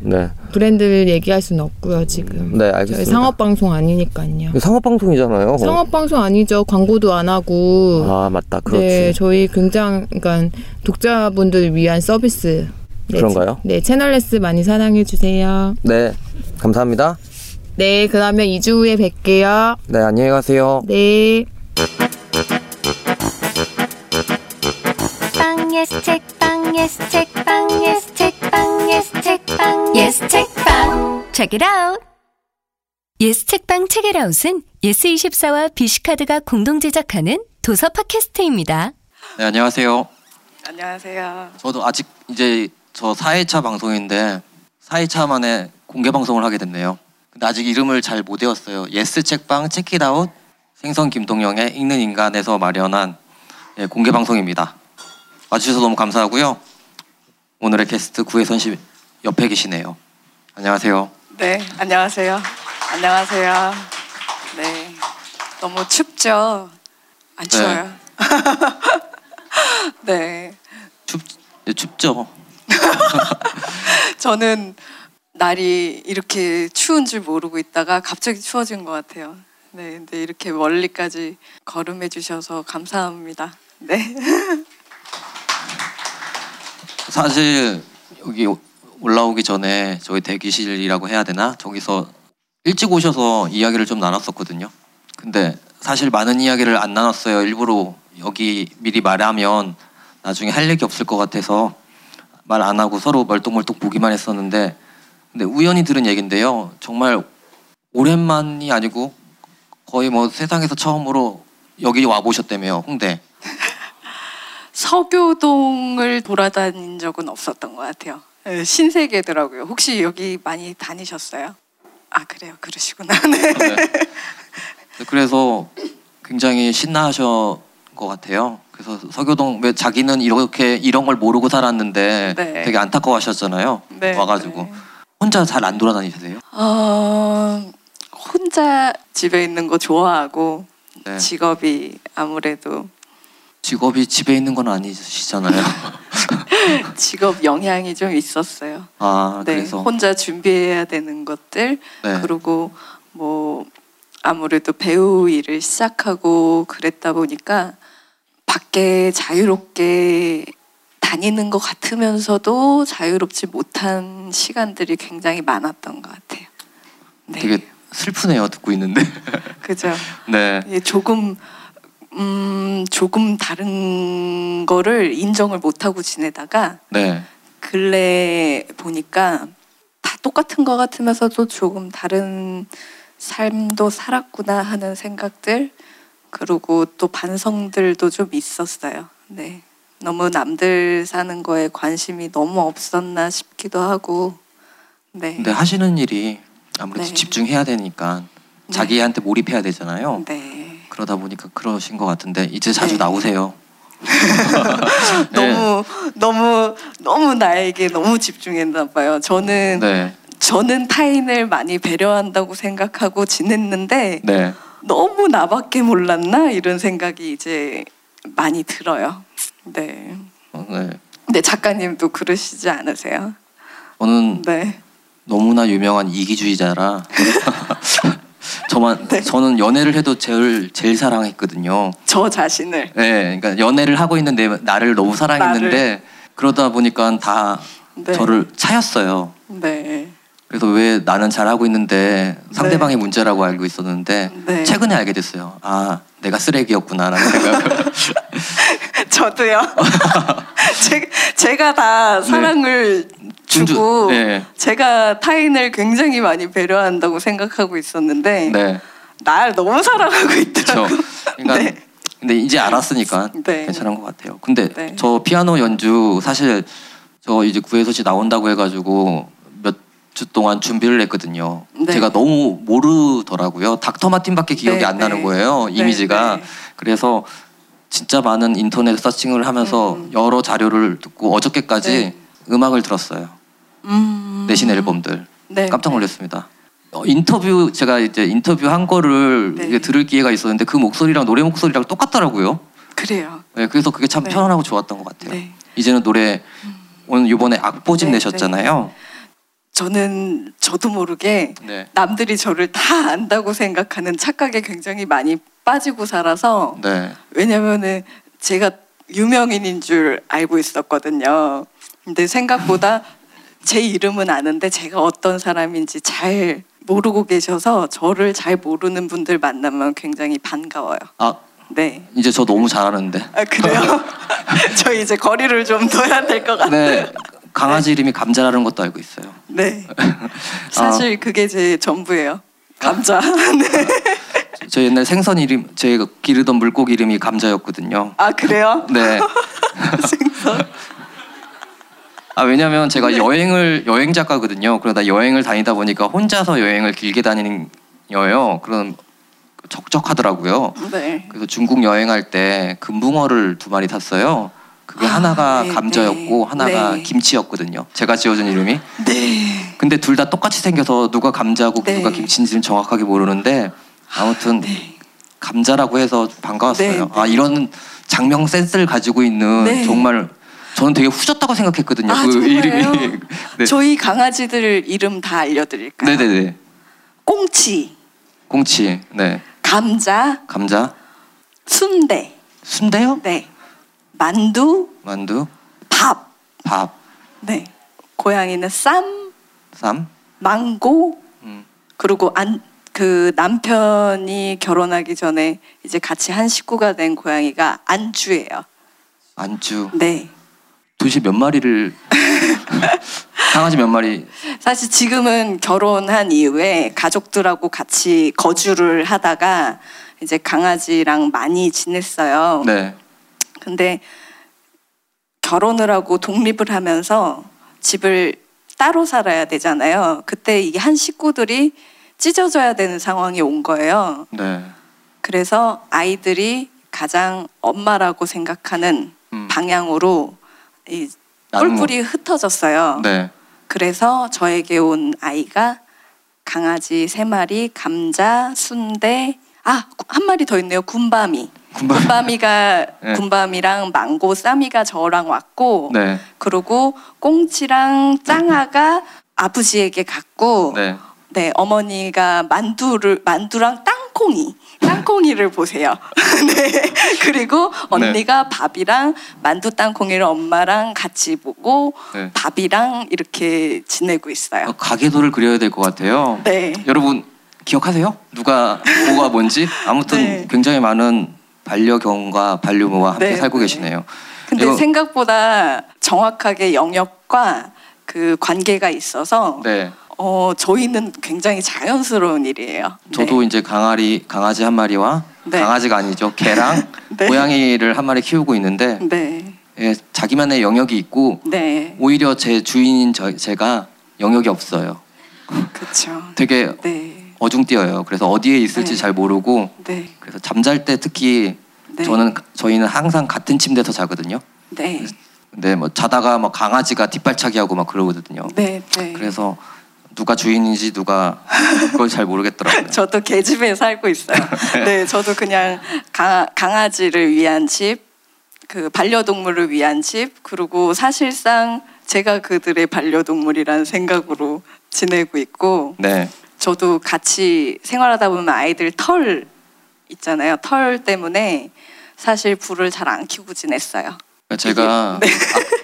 네. 브랜드를 얘기할 수는 없고요 지금. 네, 저희 알겠습니다. 상업 방송 아니니까요. 상업 방송이잖아요. 상업 방송 아니죠. 광고도 안 하고. 아, 맞다. 그렇지. 네, 저희 굉장히 그러니까 독자분들을 위한 서비스. 네, 그런가요? 네, 채널레스 많이 사랑해 주세요. 네. 감사합니다. 네, 그러면 2주 후에 뵐게요. 네, 안녕히 가세요. 네. 빵 예스 책빵 예스 책빵 예스 책빵 예스 책빵 예스 책빵 Check it out. 예스 책방 책읽아웃은 예스24와 비시카드가 공동 제작하는 도서 팟캐스트입니다. 네, 안녕하세요. 안녕하세요. 저도 아직 이제 저 4회차 방송인데 4회차 만에 공개 방송을 하게 됐네요. 근데 아직 이름을 잘 못 외웠어요. 예스 책방 체키다웃 생선 김동영의 읽는 인간에서 마련한 예, 공개 방송입니다. 와주셔서 너무 감사하고요. 오늘의 게스트 구혜선 씨 옆에 계시네요. 안녕하세요. 네, 안녕하세요. 안녕하세요. 네, 너무 춥죠? 안 네. 추워요? 네, 춥, 예, 춥죠? 저는 날이 이렇게 추운 줄 모르고 있다가 갑자기 추워진 것 같아요. 네, 근데 이렇게 멀리까지 걸음해 주셔서 감사합니다. 네. 사실 여기 올라오기 전에 저희 대기실이라고 해야 되나 저기서 일찍 오셔서 이야기를 좀 나눴었거든요. 근데 사실 많은 이야기를 안 나눴어요. 일부러 여기 미리 말하면 나중에 할 얘기 없을 것 같아서 말 안 하고 서로 멀뚱멀뚱 보기만 했었는데 근데 우연히 들은 얘긴데요. 정말 오랜만이 아니고 거의 뭐 세상에서 처음으로 여기 와 보셨다며요. 홍대. 서교동을 돌아다닌 적은 없었던 것 같아요. 네, 신세계더라고요. 혹시 여기 많이 다니셨어요? 아 그래요, 그러시구나. 네. 네. 그래서 굉장히 신나하셔 것 같아요. 그래서 서교동 왜 자기는 이렇게 이런 걸 모르고 살았는데 네. 되게 안타까워하셨잖아요. 네, 와가지고 네. 혼자 잘 안 돌아다니세요? 어, 혼자 집에 있는 거 좋아하고 네. 직업이 아무래도 직업이 집에 있는 건 아니시잖아요. 직업 영향이 좀 있었어요. 아 네, 그래서 혼자 준비해야 되는 것들 네. 그리고 뭐 아무래도 배우 일을 시작하고 그랬다 보니까 밖에 자유롭게 다니는 것 같으면서도 자유롭지 못한 시간들이 굉장히 많았던 것 같아요. 네. 되게 슬프네요 듣고 있는데. 그죠. 네. 예, 조금 음 조금 다른 거를 인정을 못 하고 지내다가 네. 근래 보니까 다 똑같은 것 같으면서도 조금 다른 삶도 살았구나 하는 생각들 그리고 또 반성들도 좀 있었어요. 네. 너무 남들 사는 거에 관심이 너무 없었나 싶기도 하고. 네. 근데 하시는 일이 아무래도 네. 집중해야 되니까 자기한테 몰입해야 되잖아요. 네. 그러다 보니까 그러신 것 같은데 이제 자주 네. 나오세요. 네. 너무 너무 너무 나에게 너무 집중했나 봐요. 저는 네. 저는 타인을 많이 배려한다고 생각하고 지냈는데 네. 너무 나밖에 몰랐나 이런 생각이 이제 많이 들어요. 네. 어, 네. 근데 작가님도 그러시지 않으세요? 저는 네. 너무나 유명한 이기주의자라 저만 네. 저는 연애를 해도 제일 제일 사랑했거든요. 저 자신을. 네, 그러니까 연애를 하고 있는데 나를 너무 사랑했는데 그러다 보니까 다 네. 저를 차였어요. 네. 그래서 왜 나는 잘 하고 있는데 상대방의 문제라고 알고 있었는데 네. 최근에 알게 됐어요. 아, 내가 쓰레기였구나라는 생각을. 저도요. 제, 제가 다 사랑을 준주- 주고 네. 제가 타인을 굉장히 많이 배려한다고 생각하고 있었는데 네, 날 너무 사랑하고. 있더라고요. 그러니까 네. 근데 이제 알았으니까 네. 괜찮은 것 같아요. 근데 네. 저 피아노 연주 사실 저 이제 구혜소시 나온다고 해가지고 몇 주 동안 준비를 했거든요. 네. 제가 너무 모르더라고요. 닥터 마틴밖에 기억이 네, 안 나는 네. 거예요. 네, 이미지가. 네. 그래서 진짜 많은 인터넷 서칭을 하면서 음. 여러 자료를 듣고 어저께까지 네. 음악을 들었어요. 음. 내신 앨범들. 네. 깜짝 놀랐습니다. 어, 인터뷰 제가 이제 인터뷰 한 거를 네. 들을 기회가 있었는데 그 목소리랑 노래 목소리랑 똑같더라고요. 그래요. 네, 그래서 그게 참 네. 편안하고 좋았던 것 같아요. 네. 이제는 노래 오늘 이번에 악보집 네, 내셨잖아요. 저는 저도 모르게 네. 남들이 저를 다 안다고 생각하는 착각에 굉장히 많이 빠지고 살아서 네. 왜냐면은 제가 유명인인 줄 알고 있었거든요. 근데 생각보다 제 이름은 아는데 제가 어떤 사람인지 잘 모르고 계셔서 저를 잘 모르는 분들 만나면 굉장히 반가워요. 아 네. 이제 저 너무 잘하는데. 아 그래요? 저 이제 거리를 좀 둬야 될 것 같아요. 네. 강아지 이름이 감자라는 것도 알고 있어요. 네. 사실 그게 제 전부예요. 감자. 네. 저 옛날 생선 이름 제가 기르던 물고기 이름이 감자였거든요. 아 그래요? 네. 생선. 아 왜냐면 제가 여행을 여행 작가거든요. 그러다 여행을 다니다 보니까 혼자서 여행을 길게 다니는 여요. 그런 적적하더라고요. 네. 그래서 중국 여행할 때 금붕어를 두 마리 탔어요. 그게 아, 하나가 네, 감자였고 네. 하나가 네. 김치였거든요. 제가 지어준 이름이. 네. 근데 둘 다 똑같이 생겨서 누가 감자고 네. 누가 김치인지는 정확하게 모르는데 아무튼 네. 감자라고 해서 반가웠어요. 네, 네. 아 이런 장명 센스를 가지고 있는 네. 정말 저는 되게 후졌다고 생각했거든요. 아, 그 정말요? 이름이. 네. 저희 강아지들 이름 다 알려드릴까요? 네네네. 꽁치, 공치. 네. 감자, 감자. 순대, 순대요? 네, 만두, 만두. 밥, 밥. 네, 고양이는 쌈, 쌈. 망고, 음. 그리고 안 그 남편이 결혼하기 전에 이제 같이 한 식구가 된 고양이가 안주예요. 안주. 네. 도대체 몇 마리를 강아지 몇 마리 사실 지금은 결혼한 이후에 가족들하고 같이 거주를 하다가 이제 강아지랑 많이 지냈어요. 네. 근데 결혼을 하고 독립을 하면서 집을 따로 살아야 되잖아요. 그때 이게 한 식구들이 찢어져야 되는 상황이 온 거예요. 네. 그래서 아이들이 가장 엄마라고 생각하는 음. 방향으로 이 뿔뿔이 흩어졌어요. 네. 그래서 저에게 온 아이가 강아지 세 마리, 감자, 순대, 아 한 마리 더 있네요. 군밤이. 군밤. 군밤이가 네. 군밤이랑 망고, 쌈이가 저랑 왔고, 네. 그리고 꽁치랑 짱아가 아버지에게 갔고, 네. 네 어머니가 만두를 만두랑 땅콩이 땅콩이를 보세요. 네. 그리고 언니가 밥이랑 만두 땅콩이를 엄마랑 같이 보고 네. 밥이랑 이렇게 지내고 있어요. 어, 가계도를 그려야 될 것 같아요. 네. 여러분 기억하세요? 누가 뭐가 뭔지 아무튼 네. 굉장히 많은 반려견과 반려묘와 함께 네, 살고 네. 계시네요. 근데 이거- 생각보다 정확하게 영역과 그 관계가 있어서 네, 어 저희는 굉장히 자연스러운 일이에요. 저도 네. 이제 강아리 강아지 한 마리와 네. 강아지가 아니죠 개랑 네. 고양이를 한 마리 키우고 있는데 네. 예, 자기만의 영역이 있고 네. 오히려 제 주인인 저, 제가 영역이 없어요. 그렇죠. 되게 네. 어중뛰어요. 그래서 어디에 있을지 네. 잘 모르고 네. 그래서 잠잘 때 특히 네. 저는 저희는 항상 같은 침대에서 자거든요. 네. 근데 뭐 자다가 뭐 강아지가 뒷발차기 하고 막 그러거든요. 네. 네. 그래서 누가 주인인지 누가 그걸 잘 모르겠더라고요. 저도 개집에 살고 있어요. 네, 저도 그냥 강, 강아지를 위한 집, 그 반려동물을 위한 집, 그리고 사실상 제가 그들의 반려동물이라는 생각으로 지내고 있고, 네, 저도 같이 생활하다 보면 아이들 털 있잖아요. 털 때문에 사실 불을 잘안 켜고 지냈어요. 제가 네.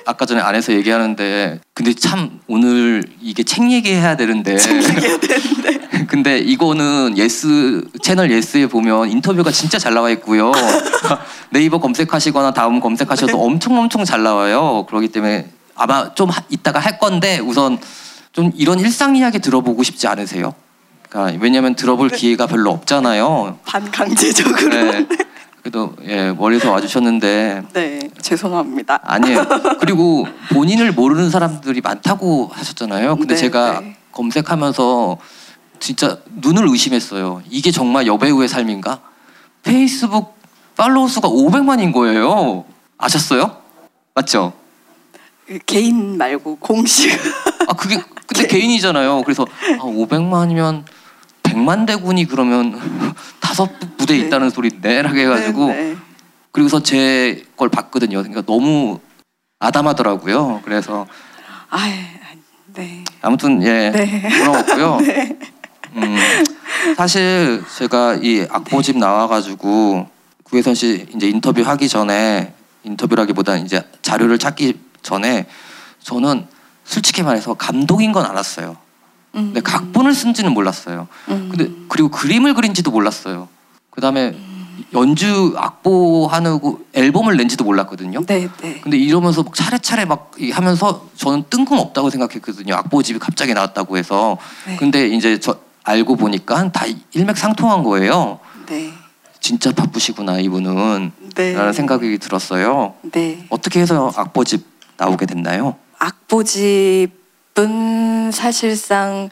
아, 까 전에 안에서 얘기하는데 근데 참 오늘 이게 책 얘기해야 되는데 얘기해야 되는데. 근데 이거는 예스 채널 예스에 보면 인터뷰가 진짜 잘 나와 있고요. 네이버 검색하시거나 다음 검색하셔도 네. 엄청 엄청 잘 나와요. 그렇기 때문에 아마 좀 하- 이따가 할 건데 우선 좀 이런 일상 이야기 들어보고 싶지 않으세요? 그러니까 왜냐하면 들어볼 네. 기회가 별로 없잖아요. 반강제적으로. 네. 그래도 예 멀리서 와주셨는데 네, 죄송합니다. 아니에요. 그리고 본인을 모르는 사람들이 많다고 하셨잖아요. 근데 네, 제가 네. 검색하면서 진짜 눈을 의심했어요. 이게 정말 여배우의 삶인가? 페이스북 팔로우 수가 500만인 거예요. 아셨어요? 맞죠? 그 개인 말고 공식. 아 그게 근데 개인이잖아요. 그래서 아, 500만이면 100만 대군이 그러면 다섯 부대 네. 있다는 소리 내라게 해가지고 네, 네. 그리고서 제 걸 봤거든요. 그러니까 너무 아담하더라고요. 그래서 아, 네. 아무튼 예 네. 부러웠고요. 음, 사실 제가 이 악보집 나와가지고 구혜선 씨 이제 인터뷰 하기 전에 인터뷰라기보다는 이제 자료를 찾기 전에 저는 솔직히 말해서 감독인 건 알았어요. 음. 근데 각본을 쓴지는 몰랐어요. 음. 근데 그리고 그림을 그린지도 몰랐어요. 그 다음에 연주 악보하는 앨범을 낸지도 몰랐거든요. 네, 네. 근데 이러면서 막 차례차례 막 이- 하면서 저는 뜬금없다고 생각했거든요. 악보집이 갑자기 나왔다고 해서. 네. 근데 이제 저 알고 보니까 다 일맥상통한 거예요. 네. 진짜 바쁘시구나 이분은 네. 라는 생각이 들었어요. 네. 어떻게 해서 악보집 나오게 됐나요? 악보집 은 사실상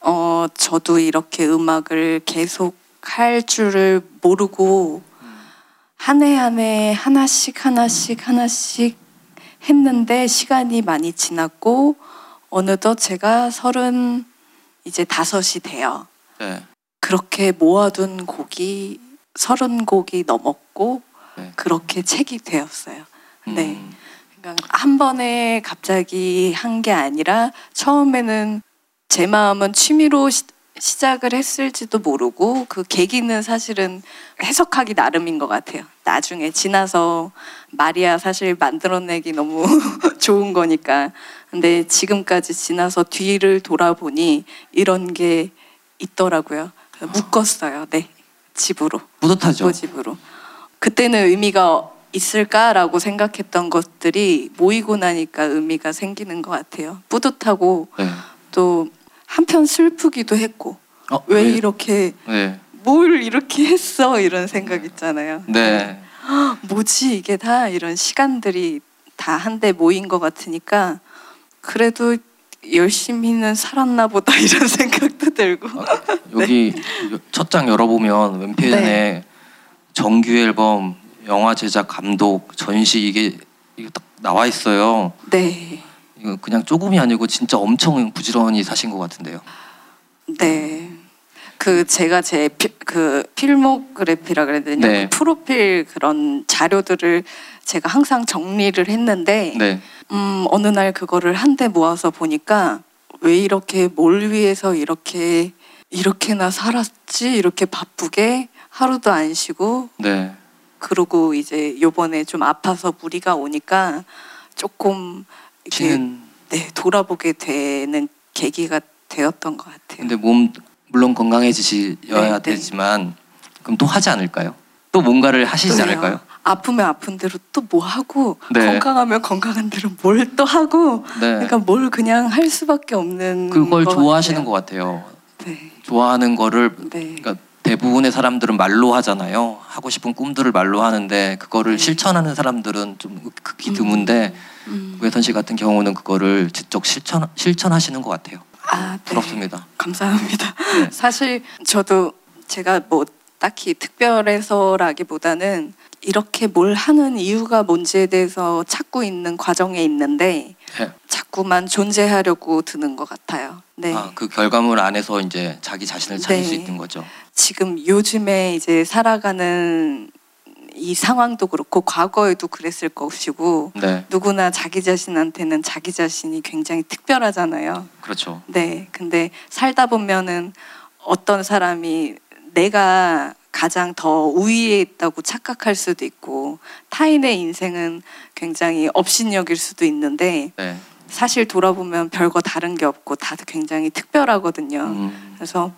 어 저도 이렇게 음악을 계속 할 줄을 모르고 한 해 한 해 하나씩 하나씩 하나씩 했는데 시간이 많이 지났고 어느덧 제가 서른 이제 다섯이 돼요. 네. 그렇게 모아둔 곡이 서른 곡이 넘었고 네. 그렇게 책이 되었어요. 네. 음, 그러니까 한 번에 갑자기 한 게 아니라 처음에는 제 마음은 취미로 시, 시작을 했을지도 모르고 그 계기는 사실은 해석하기 나름인 것 같아요. 나중에 지나서 말이야 사실 만들어내기 너무 좋은 거니까. 근데 지금까지 지나서 뒤를 돌아보니 이런 게 있더라고요. 그래서 묶었어요. 네. 집으로. 뿌듯하죠. 집으로. 그때는 의미가 있을까라고 생각했던 것들이 모이고 나니까 의미가 생기는 것 같아요. 뿌듯하고 네. 또 한편 슬프기도 했고 어, 왜 왜- 이렇게 네. 뭘 이렇게 했어 이런 생각 있잖아요. 네. 뭐지 이게 다 이런 시간들이 다 한데 모인 것 같으니까 그래도 열심히는 살았나 보다 이런 생각도 들고 여기 첫장 열어보면 왼편에 네. 정규 앨범, 영화 제작 감독, 전시 이게 이거 딱 나와 있어요. 네. 이거 그냥 조금이 아니고 진짜 엄청 부지런히 사신 것 같은데요. 네. 그 제가 제 그 필모그래피라 그래야 되냐 네. 그 프로필 그런 자료들을 제가 항상 정리를 했는데 네. 음 어느 날 그거를 한데 모아서 보니까 왜 이렇게 뭘 위해서 이렇게 이렇게나 살았지 이렇게 바쁘게 하루도 안 쉬고 네. 그러고 이제 요번에 좀 아파서 무리가 오니까 조금 이렇게 치는 네, 돌아보게 되는 계기가 되었던 것 같아요. 근데 몸 물론 건강해지셔야 네, 네. 되지만 그럼 또 하지 않을까요? 또 뭔가를 하시지 또요. 않을까요? 아프면 아픈 대로 또 뭐 하고 네. 건강하면 건강한 대로 뭘 또 하고 네. 그러니까 뭘 그냥 할 수밖에 없는 그걸 것 좋아하시는 같아요. 것 같아요. 네, 좋아하는 거를 네, 그러니까 대부분의 사람들은 말로 하잖아요. 하고 싶은 꿈들을 말로 하는데 그거를 네. 실천하는 사람들은 좀 극히 드문데 음. 우혜선 씨 같은 경우는 그거를 직접 실천 실천하시는 것 같아요. 아, 네. 부럽습니다. 감사합니다. 네. 사실 저도 제가 뭐 딱히 특별해서라기보다는 이렇게 뭘 하는 이유가 뭔지에 대해서 찾고 있는 과정에 있는데 네. 자꾸만 존재하려고 드는 것 같아요. 네. 아, 그 결과물 안에서 이제 자기 자신을 찾을 네. 수 있는 거죠. 지금 요즘에 이제 살아가는 이 상황도 그렇고 과거에도 그랬을 것이고 네, 누구나 자기 자신한테는 자기 자신이 굉장히 특별하잖아요. 그렇죠. 네. 근데 살다 보면은 어떤 사람이 내가 가장 더 우위에 있다고 착각할 수도 있고 타인의 인생은 굉장히 업신여길 수도 있는데 네. 사실 돌아보면 별거 다른 게 없고 다들 굉장히 특별하거든요. 음, 그래서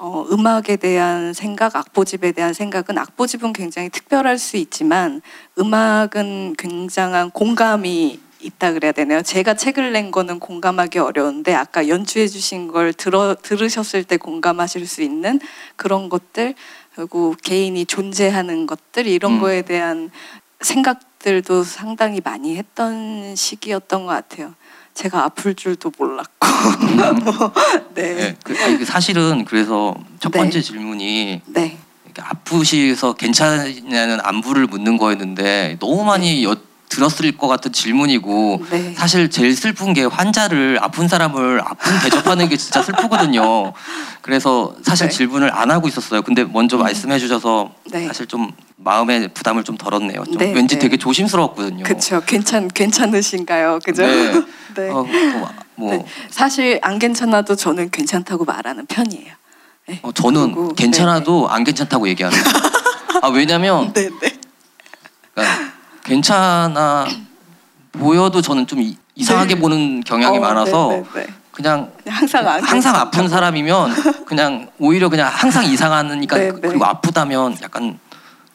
어, 음악에 대한 생각, 악보집에 대한 생각은 악보집은 굉장히 특별할 수 있지만 음악은 굉장한 공감이 있다 그래야 되나요? 제가 책을 낸 거는 공감하기 어려운데 아까 연주해 주신 걸 들어 들으셨을 때 공감하실 수 있는 그런 것들 그리고 개인이 존재하는 것들 이런 음. 거에 대한 생각들도 상당히 많이 했던 시기였던 것 같아요. 제가 아플 줄도 몰랐고 뭐, 네. 네. 그, 아니, 그 사실은 그래서 첫 네. 번째 질문이 네. 아프셔서 괜찮냐는 안부를 묻는 거였는데 너무 많이 여, 들었을 것 같은 질문이고 네. 사실 제일 슬픈 게 환자를 아픈 사람을 아픈 대접하는 게 진짜 슬프거든요. 그래서 사실 네. 질문을 안 하고 있었어요. 근데 먼저 말씀해 주셔서 네. 사실 좀 마음의 부담을 좀 덜었네요. 좀 네, 왠지 네. 되게 조심스러웠거든요. 그렇죠. 괜찮 괜찮으신가요? 그죠? 네. 네. 어, 뭐, 뭐 네. 사실 안 괜찮아도 저는 괜찮다고 말하는 편이에요. 네. 어, 저는 그리고- 괜찮아도 안 괜찮다고 얘기하는. 아 왜냐면 네, 네. 그러니까 괜찮아 보여도 저는 좀 이, 이상하게 네. 보는 경향이 어, 많아서 네, 네, 네. 그냥 항상 안 항상. 아픈 사람이면 그냥 오히려 그냥 항상 이상하니까 네, 네. 그리고 아프다면 약간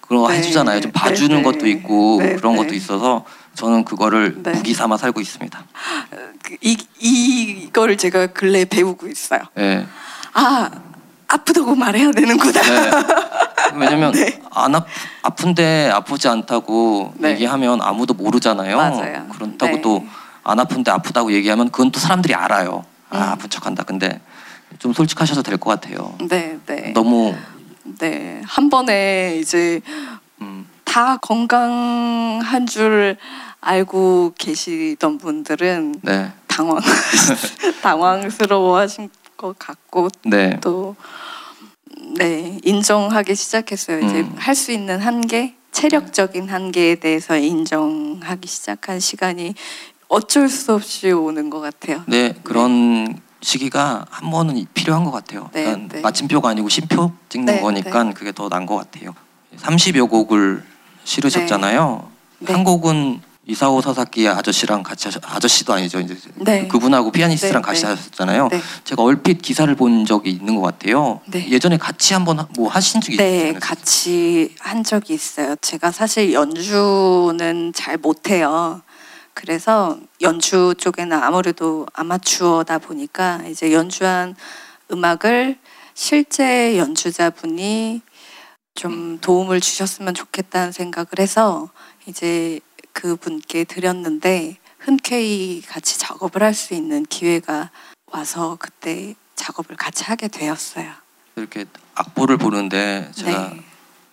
그런 거 네, 해주잖아요. 좀 네, 봐주는 네. 것도 있고 네, 그런 네. 것도 있어서 저는 그거를 네. 무기 삼아 살고 있습니다. 그, 이 이거를 제가 근래 배우고 있어요. 네. 아 아프다고 말해야 되는구나. 네. 왜냐면 네. 안 아, 아픈데 아프지 않다고 네. 얘기하면 아무도 모르잖아요. 맞아요. 그렇다고 네. 또안 아픈데 아프다고 얘기하면 그건 또 사람들이 알아요. 아 음. 아픈 척한다. 근데 좀 솔직하셔도 될 것 같아요. 네, 네. 너무 네. 한 번에 이제 음, 다 건강한 줄 알고 계시던 분들은 네, 당황 당황스러워하신 것 같고 네, 또 네, 인정하기 시작했어요. 이제 음. 할수 있는 한계, 체력적인 한계에 대해서 인정하기 시작한 시간이 어쩔 수 없이 오는 것 같아요. 네 그런 시기가 한 번은 필요한 것 같아요. 네, 그러니까 네. 마침표가 아니고 심표 찍는 네, 거니까 그게 더 나은 것 같아요. 30여 곡을 실으셨잖아요. 네. 한 곡은 이사오 사사키 아저씨랑 같이 하셨, 아저씨도 아니죠 이제 네. 그분하고 피아니스트랑 네, 같이 네. 하셨잖아요. 네. 제가 얼핏 기사를 본 적이 있는 것 같아요. 네. 예전에 같이 한번 하- 뭐 하신 적이 네, 있잖아요. 같이 한 적이 있어요. 제가 사실 연주는 잘 못해요. 그래서 연주 쪽에는 아무래도 아마추어다 보니까 이제 연주한 음악을 실제 연주자분이 좀 도움을 주셨으면 좋겠다는 생각을 해서 이제 그분께 드렸는데 흔쾌히 같이 작업을 할 수 있는 기회가 와서 그때 작업을 같이 하게 되었어요. 이렇게 악보를 보는데 제가 네.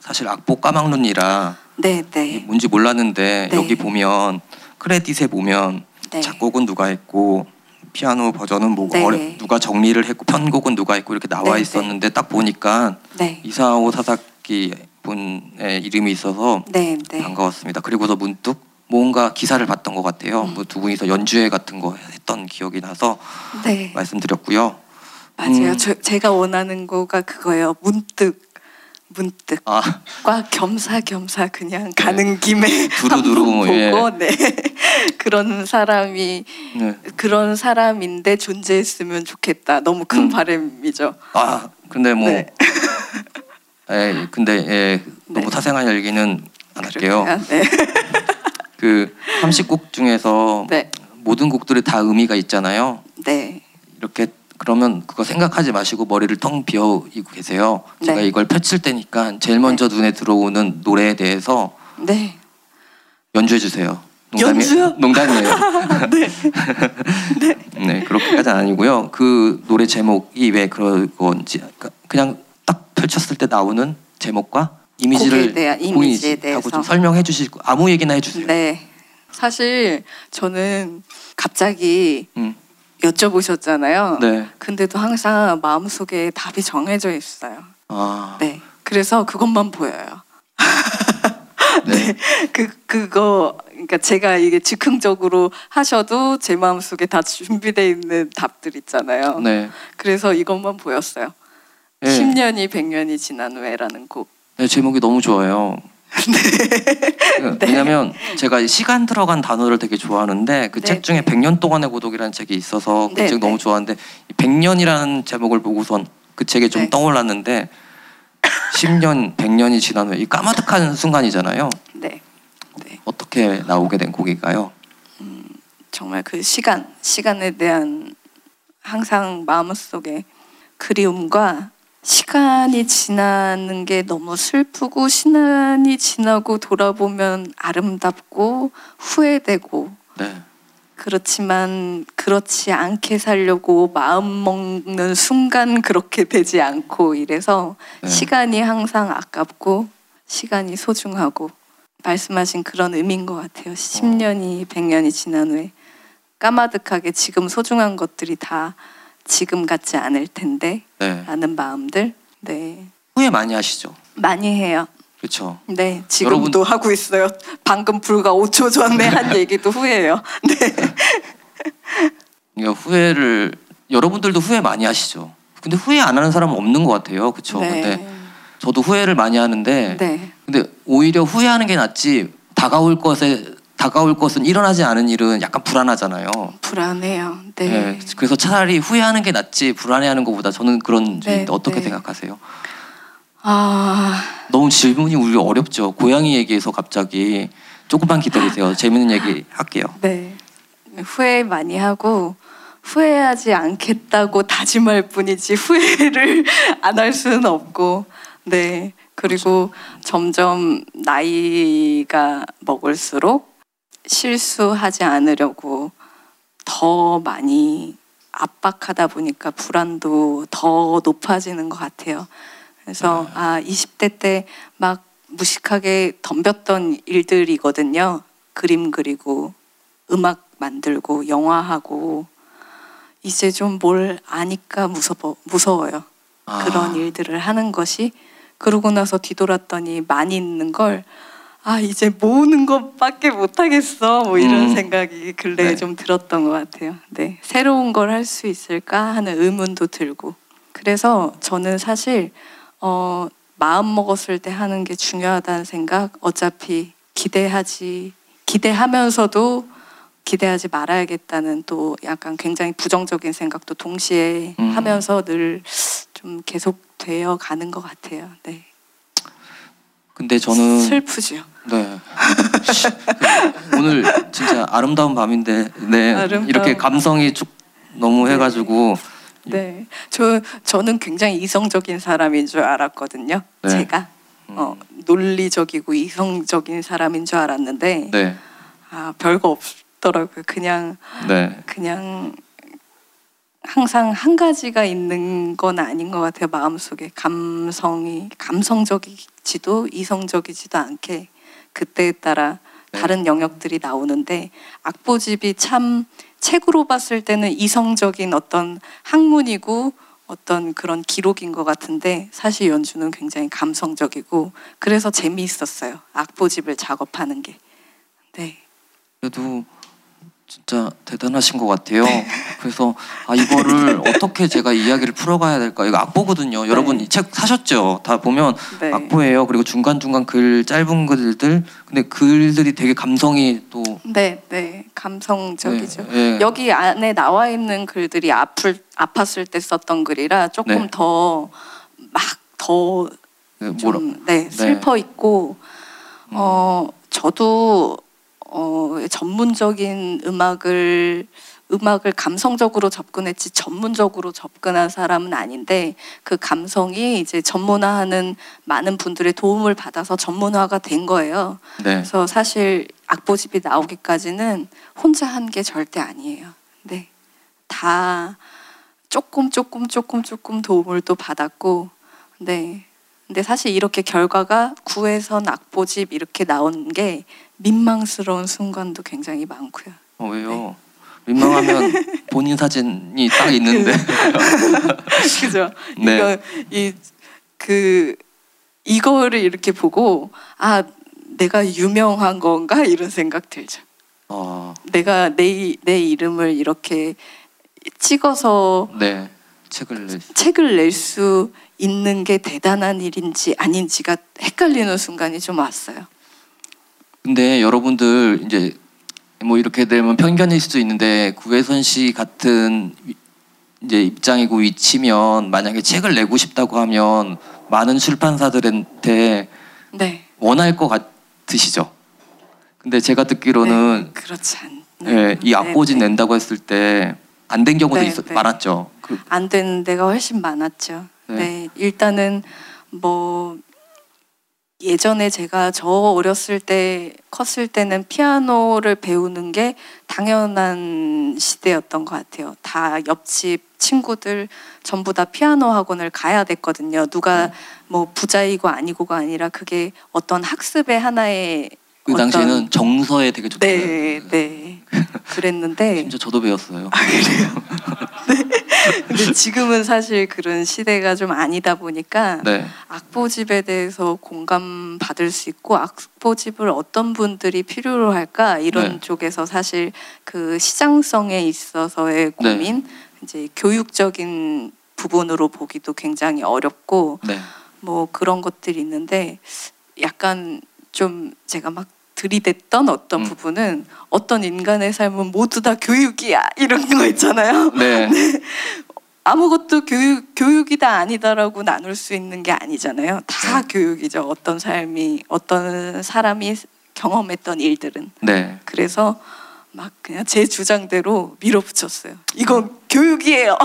사실 악보 까막눈이라 네, 네. 뭔지 몰랐는데 네. 여기 보면 크레딧에 보면 네. 작곡은 누가 했고 피아노 버전은 네. 어려- 누가 정리를 했고 편곡은 누가 했고 이렇게 나와 네, 있었는데 딱 보니까 네. 이사오 사사키 분의 이름이 있어서. 반가웠습니다. 그리고서 문득 뭔가 기사를 봤던 것 같아요. 음. 뭐두 분이서 연주회 같은 거 했던 기억이 나서 네. 말씀드렸고요. 맞아요. 음. 저, 제가 원하는 거가 그거예요. 문득 문득 아, 과 겸사겸사 그냥 가는 김에 두루두루, 한번 예. 보고 네 그런 사람이 네. 그런 사람인데 존재했으면 좋겠다. 너무 큰 음. 바람이죠. 아, 근데 뭐, 네. 예, 근데 예, 너무 네. 사생활 얘기는 안 할게요. 네. 그 30곡 중에서 네. 모든 곡들이 다 의미가 있잖아요. 네. 이렇게 그러면 그거 생각하지 마시고 머리를 텅 비우고 계세요. 제가 네. 이걸 펼칠 때니까 제일 먼저 눈에 들어오는 노래에 대해서 네. 연주해 주세요. 연주요? 농담이에요. 네. 그렇게까지는 아니고요. 그 노래 제목이 왜 그런 건지 그러니까 그냥 딱 펼쳤을 때 나오는 제목과 이미지를 대한 이미지에 대해서. 좀 설명해 주시고 아무 얘기나 해 주세요. 네. 사실 저는 갑자기 음. 여쭤보셨잖아요. 네. 근데도 항상 마음 속에 답이 정해져 있어요. 아. 네. 그래서 그것만 보여요. 네. 그 그거 그러니까 제가 이게 즉흥적으로 하셔도 제 마음속에 다 준비되어 있는 답들 있잖아요. 네. 그래서 이것만 보였어요. 네. 10년이 100년이 지난 후에라는 곡. 네, 제목이 너무 좋아요. 그, 왜냐면 제가 시간 들어간 단어를 되게 좋아하는데 그 네, 책 중에 네. 100년 동안의 고독이라는 책이 있어서 그 네, 책 너무 네. 좋아하는데 100년이라는 제목을 보고선 그 책에 좀 네. 떠올랐는데 10년, 100년이 지난 후에 이 까마득한 순간이잖아요. 네. 네. 어떻게 나오게 된 곡일까요? 정말 그 시간, 시간에 대한 항상 마음속에 그리움과 시간이 지나는 게 너무 슬프고 시간이 지나고 돌아보면 아름답고 후회되고 네. 그렇지만 그렇지 않게 살려고 마음 먹는 순간 그렇게 되지 않고 이래서 네. 시간이 항상 아깝고 시간이 소중하고 말씀하신 그런 의미인 것 같아요. 10년이 100년이 지난 후에 까마득하게 지금 소중한 것들이 다 지금 같지 않을 텐데 네. 라는 마음들 네 후회 많이 하시죠? 많이 해요. 그렇죠. 네 지금도 하고 있어요. 방금 불과 5초 전에 한 얘기도 후회해요. 네. 그러니까 후회를 여러분들도 후회 많이 하시죠. 근데 후회 안 하는 사람은 없는 것 같아요. 그렇죠. 근데 저도 후회를 많이 하는데 네. 근데 오히려 후회하는 게 낫지 다가올 것에 다가올 것은 일어나지 않은 일은 약간 불안하잖아요. 불안해요. 네. 네, 그래서 차라리 후회하는 게 낫지 불안해하는 것보다 저는 그런 네, 어떻게 네. 생각하세요? 아, 너무 질문이 우리 어렵죠. 고양이 얘기에서 갑자기 조금만 기다리세요. 재밌는 얘기 할게요. 네. 후회 많이 하고 후회하지 않겠다고 다짐할 뿐이지 후회를 안 할 수는 없고 네. 그리고 점점 나이가 먹을수록 실수하지 않으려고 더 많이 압박하다 보니까 불안도 더 높아지는 것 같아요. 그래서 아 20대 때 막 무식하게 덤볐던 일들이거든요. 그림 그리고 음악 만들고 영화하고 이제 좀 뭘 아니까 무서워 무서워요. 아, 그런 일들을 하는 것이 그러고 나서 뒤돌았더니 많이 있는 걸 아 이제 모으는 것밖에 못 하겠어 뭐 이런 음. 생각이 근래에 네. 좀 들었던 것 같아요. 네 새로운 걸 할 수 있을까 하는 의문도 들고 그래서 저는 사실 어 마음 먹었을 때 하는 게 중요하다는 생각 어차피 기대하지 기대하면서도 기대하지 말아야겠다는 또 약간 굉장히 부정적인 생각도 동시에 음. 하면서 늘 좀 계속 되어 가는 것 같아요. 네. 근데 저는 슬프죠. 네. 오늘 진짜 아름다운 밤인데 네 아름다운 이렇게 감성이 쭉 너무 네. 해가지고 네. 저 저는 굉장히 이성적인 사람인 줄 알았거든요. 네. 제가 어, 논리적이고 이성적인 사람인 줄 알았는데 네, 아 별거 없더라고요. 그냥 네, 그냥 항상 한 가지가 있는 건 아닌 것 같아요. 마음속에 감성이 감성적이지도 이성적이지도 않게 그때에 따라 네. 다른 영역들이 나오는데 악보집이 참 책으로 봤을 때는 이성적인 어떤 학문이고 어떤 그런 기록인 것 같은데 사실 연주는 굉장히 감성적이고 그래서 재미있었어요. 악보집을 작업하는 게. 네. 그래도 진짜 대단하신 것 같아요. 그래서 아 이거를 어떻게 제가 이야기를 풀어가야 될까? 이거 악보거든요. 여러분 네. 이책 사셨죠? 다 보면 네. 악보예요. 그리고 중간 중간 글 짧은 글들. 근데 글들이 되게 감성이 또 네, 네, 감성적이죠. 네, 네. 여기 안에 나와 있는 글들이 아플 아팠을 때 썼던 글이라 조금 네. 더막더 네, 뭐라 좀 네, 슬퍼 있고 음. 어 저도 어 전문적인 음악을 음악을 감성적으로 접근했지 전문적으로 접근한 사람은 아닌데 그 감성이 이제 전문화하는 많은 분들의 도움을 받아서 전문화가 된 거예요. 네. 그래서 사실 악보집이 나오기까지는 혼자 한 게 절대 아니에요. 네. 다 조금 조금 조금 조금 도움을 또 받았고 네. 근데 사실 이렇게 결과가 구혜선 악보집 이렇게 나온 게 민망스러운 순간도 굉장히 많고요. 어, 왜요? 네. 민망하면 본인 사진이 딱 있는데. 그죠? 네. 이거 이그 이거를 이렇게 보고 아 내가 유명한 건가 이런 생각 들죠. 어, 내가 내, 이- 내 이름을 이렇게 찍어서 네. 책을 내. 책을 낼 수 있는 게 대단한 일인지 아닌지가 헷갈리는 순간이 좀 왔어요. 근데 여러분들 이제 뭐 이렇게 되면 편견일 수도 있는데 구혜선 씨 같은 위- 이제 입장이고 위치면 만약에 책을 내고 싶다고 하면 많은 출판사들한테 네. 원할 것 같으시죠? 근데 제가 듣기로는 네, 그렇지 않. 예, 이 악보집 네, 네. 낸다고 했을 때 안 된 경우도 네, 있, 네. 많았죠. 그, 안 되는 데가 훨씬 많았죠. 네. 네. 일단은 뭐 예전에 제가 저 어렸을 때 컸을 때는 피아노를 배우는 게 당연한 시대였던 것 같아요. 다 옆집 친구들 전부 다 피아노 학원을 가야 됐거든요. 누가 네. 뭐 부자이고 아니고가 아니라 그게 어떤 학습의 하나의 그 어떤- 당시에는 정서에 되게 좋잖아요. 네, 네. 그랬는데 심지어 저도 배웠어요. 근데 지금은 사실 그런 시대가 좀 아니다 보니까 네. 악보집에 대해서 공감 받을 수 있고 악보집을 어떤 분들이 필요로 할까 이런 네. 쪽에서 사실 그 시장성에 있어서의 네. 고민 이제 교육적인 부분으로 보기도 굉장히 어렵고 네. 뭐 그런 것들이 있는데 약간 좀 제가 막 들이댔던 어떤 음. 부분은 어떤 인간의 삶은 모두 다 교육이야 이런 거 있잖아요. 네. 아무것도 교육 교육이다 아니다라고 나눌 수 있는 게 아니잖아요. 다 네. 교육이죠. 어떤 삶이 어떤 사람이 경험했던 일들은 네. 그래서 막 그냥 제 주장대로 밀어붙였어요. 이건 교육이에요.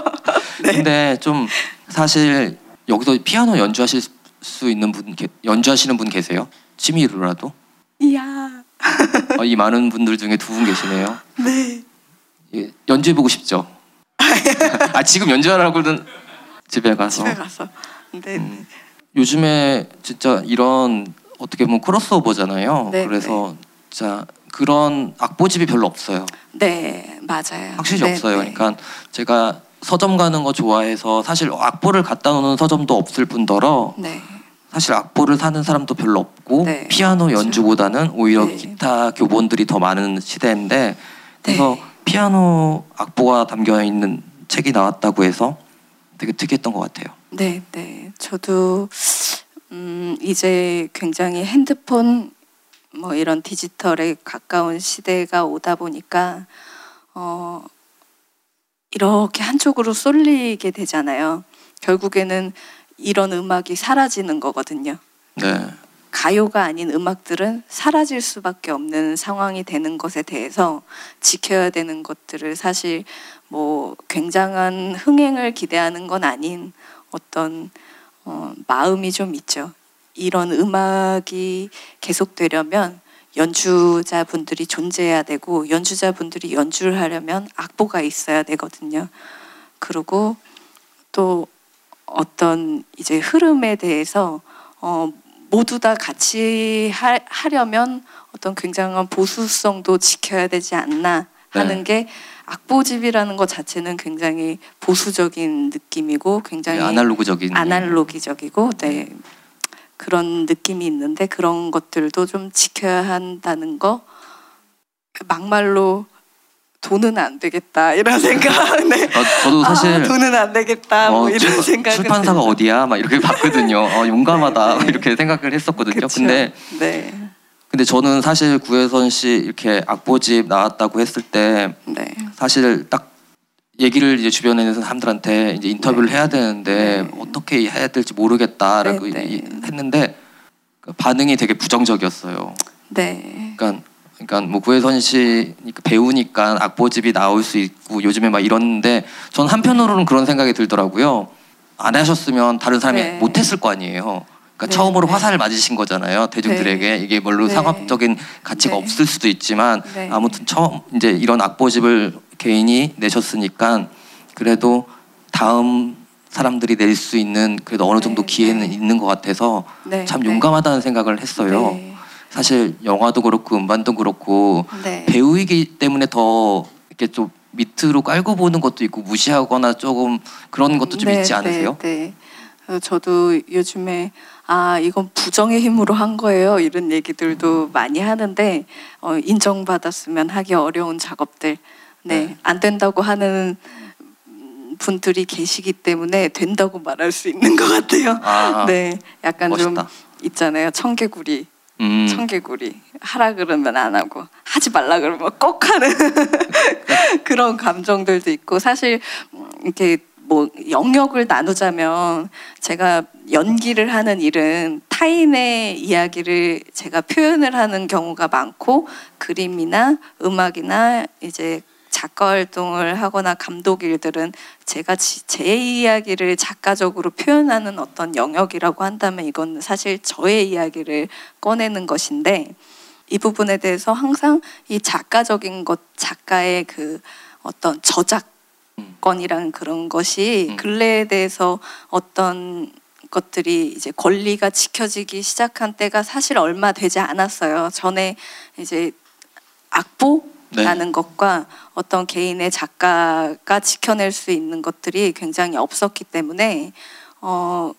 네. 근데 좀 사실 여기서 피아노 연주하실 수 있는 분 계- 연주하시는 분 계세요? 취미로라도? 이야, 어, 이 많은 분들 중에 두 분 계시네요. 네. 예, 연주해 보고 싶죠. 아 지금 연주하라고는 집에 가서. 집에 가서. 네. 음. 요즘에 진짜 이런 어떻게 보면 크로스오버잖아요. 네, 그래서 진짜 그런 악보집이 별로 없어요. 네, 맞아요. 확실히 네, 없어요. 네. 그러니까 제가 서점 가는 거 좋아해서 사실 악보를 갖다 놓는 서점도 없을 뿐더러 네. 사실 악보를 사는 사람도 별로 없고 네, 피아노 그렇죠. 연주보다는 오히려 네. 기타 교본들이 더 많은 시대인데 그래서 네. 피아노 악보가 담겨 있는 책이 나왔다고 해서 되게 특이했던 것 같아요. 네, 네. 저도 음, 이제 굉장히 핸드폰 뭐 이런 디지털에 가까운 시대가 오다 보니까 어, 이렇게 한쪽으로 쏠리게 되잖아요. 결국에는 이런 음악이 사라지는 거거든요. 네, 가요가 아닌 음악들은 사라질 수밖에 없는 상황이 되는 것에 대해서 지켜야 되는 것들을 사실 뭐 굉장한 흥행을 기대하는 건 아닌 어떤 어, 마음이 좀 있죠. 이런 음악이 계속되려면 연주자분들이 존재해야 되고 연주자분들이 연주를 하려면 악보가 있어야 되거든요. 그리고 또 어떤 이제 흐름에 대해서 어, 모두 다 같이 하, 하려면 어떤 굉장한 보수성도 지켜야 되지 않나 하는 네. 게 악보집이라는 것 자체는 굉장히 보수적인 느낌이고 굉장히 네, 아날로그적인 아날로기적이고 네 그런 느낌이 있는데 그런 것들도 좀 지켜야 한다는 거 막말로 돈은 안 되겠다 이런 생각. 네. 어, 저도 사실 아, 돈은 안 되겠다 뭐 어, 이런 생각. 출판사가 어디야? 막 이렇게 봤거든요. 어, 용감하다 네. 이렇게 생각을 했었거든요. 그쵸? 근데 네, 근데 저는 사실 구혜선 씨 이렇게 악보집 나왔다고 했을 때 네, 사실 딱 얘기를 이제 주변에 있는 사람들한테 이제 인터뷰를 네. 해야 되는데 네. 어떻게 해야 될지 모르겠다라고 네, 네. 이- 했는데 그 반응이 되게 부정적이었어요. 네, 그러니까 그러니까 뭐 구혜선 씨 배우니까 악보집이 나올 수 있고 요즘에 막 이러는데 전 한편으로는 그런 생각이 들더라고요. 안 하셨으면 다른 사람이 네. 못 했을 거 아니에요. 그러니까 네, 처음으로 네. 화살을 맞으신 거잖아요. 대중들에게 이게 뭘로 네. 상업적인 가치가 네. 없을 수도 있지만 네. 아무튼 처음 이제 이런 악보집을 개인이 내셨으니까 그래도 다음 사람들이 낼 수 있는 그래도 어느 정도 네, 기회는 네. 있는 것 같아서 네, 참 네. 용감하다는 생각을 했어요. 네, 사실 영화도 그렇고 음반도 그렇고 네. 배우이기 때문에 더 이렇게 좀 밑으로 깔고 보는 것도 있고 무시하거나 조금 그런 것도 좀 있지 않으세요? 네, 네. 어, 저도 요즘에 아 이건 부정의 힘으로 한 거예요 이런 얘기들도 많이 하는데 어, 인정받았으면 하기 어려운 작업들 네 네. 안 된다고 하는 분들이 계시기 때문에 된다고 말할 수 있는 것 같아요. 아, 네, 약간 좀 멋있다. 있잖아요 청개구리 음, 청개구리 하라 그러면 안 하고 하지 말라 그러면 꼭 하는 그런 감정들도 있고 사실 음, 이렇게 뭐 영역을 나누자면 제가 연기를 하는 일은 타인의 이야기를 제가 표현을 하는 경우가 많고 그림이나 음악이나 이제 작가 활동을 하거나 감독 일들은 제가 지- 제 이야기를 작가적으로 표현하는 어떤 영역이라고 한다면 이건 사실 저의 이야기를 꺼내는 것인데 이 부분에 대해서 항상 이 작가적인 것 작가의 그 어떤 저작권이라는 그런 것이 음. 근래에 대해서 어떤 것들이 이제 권리가 지켜지기 시작한 때가 사실 얼마 되지 않았어요. 전에 이제 악보라는 네. 것과 어떤 개인의 작가가 지켜낼 수 있는 것들이 굉장히 없었기 때문에 어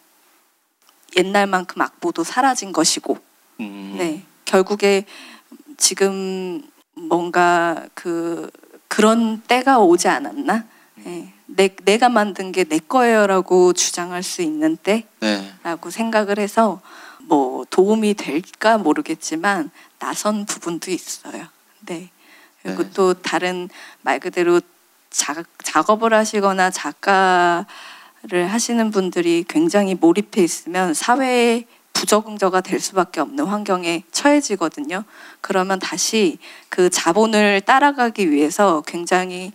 옛날만큼 악보도 사라진 것이고 음, 네. 결국에 지금 뭔가 그 그런 때가 오지 않았나? 네. 내, 내가 만든 게 내 거예요라고 주장할 수 있는 때라고 네. 생각을 해서 뭐 도움이 될까 모르겠지만 나선 부분도 있어요. 네. 그리고 네. 또 다른 말 그대로 작, 작업을 하시거나 작가를 하시는 분들이 굉장히 몰입해 있으면 사회에 부적응자가 될 수밖에 없는 환경에 처해지거든요. 그러면 다시 그 자본을 따라가기 위해서 굉장히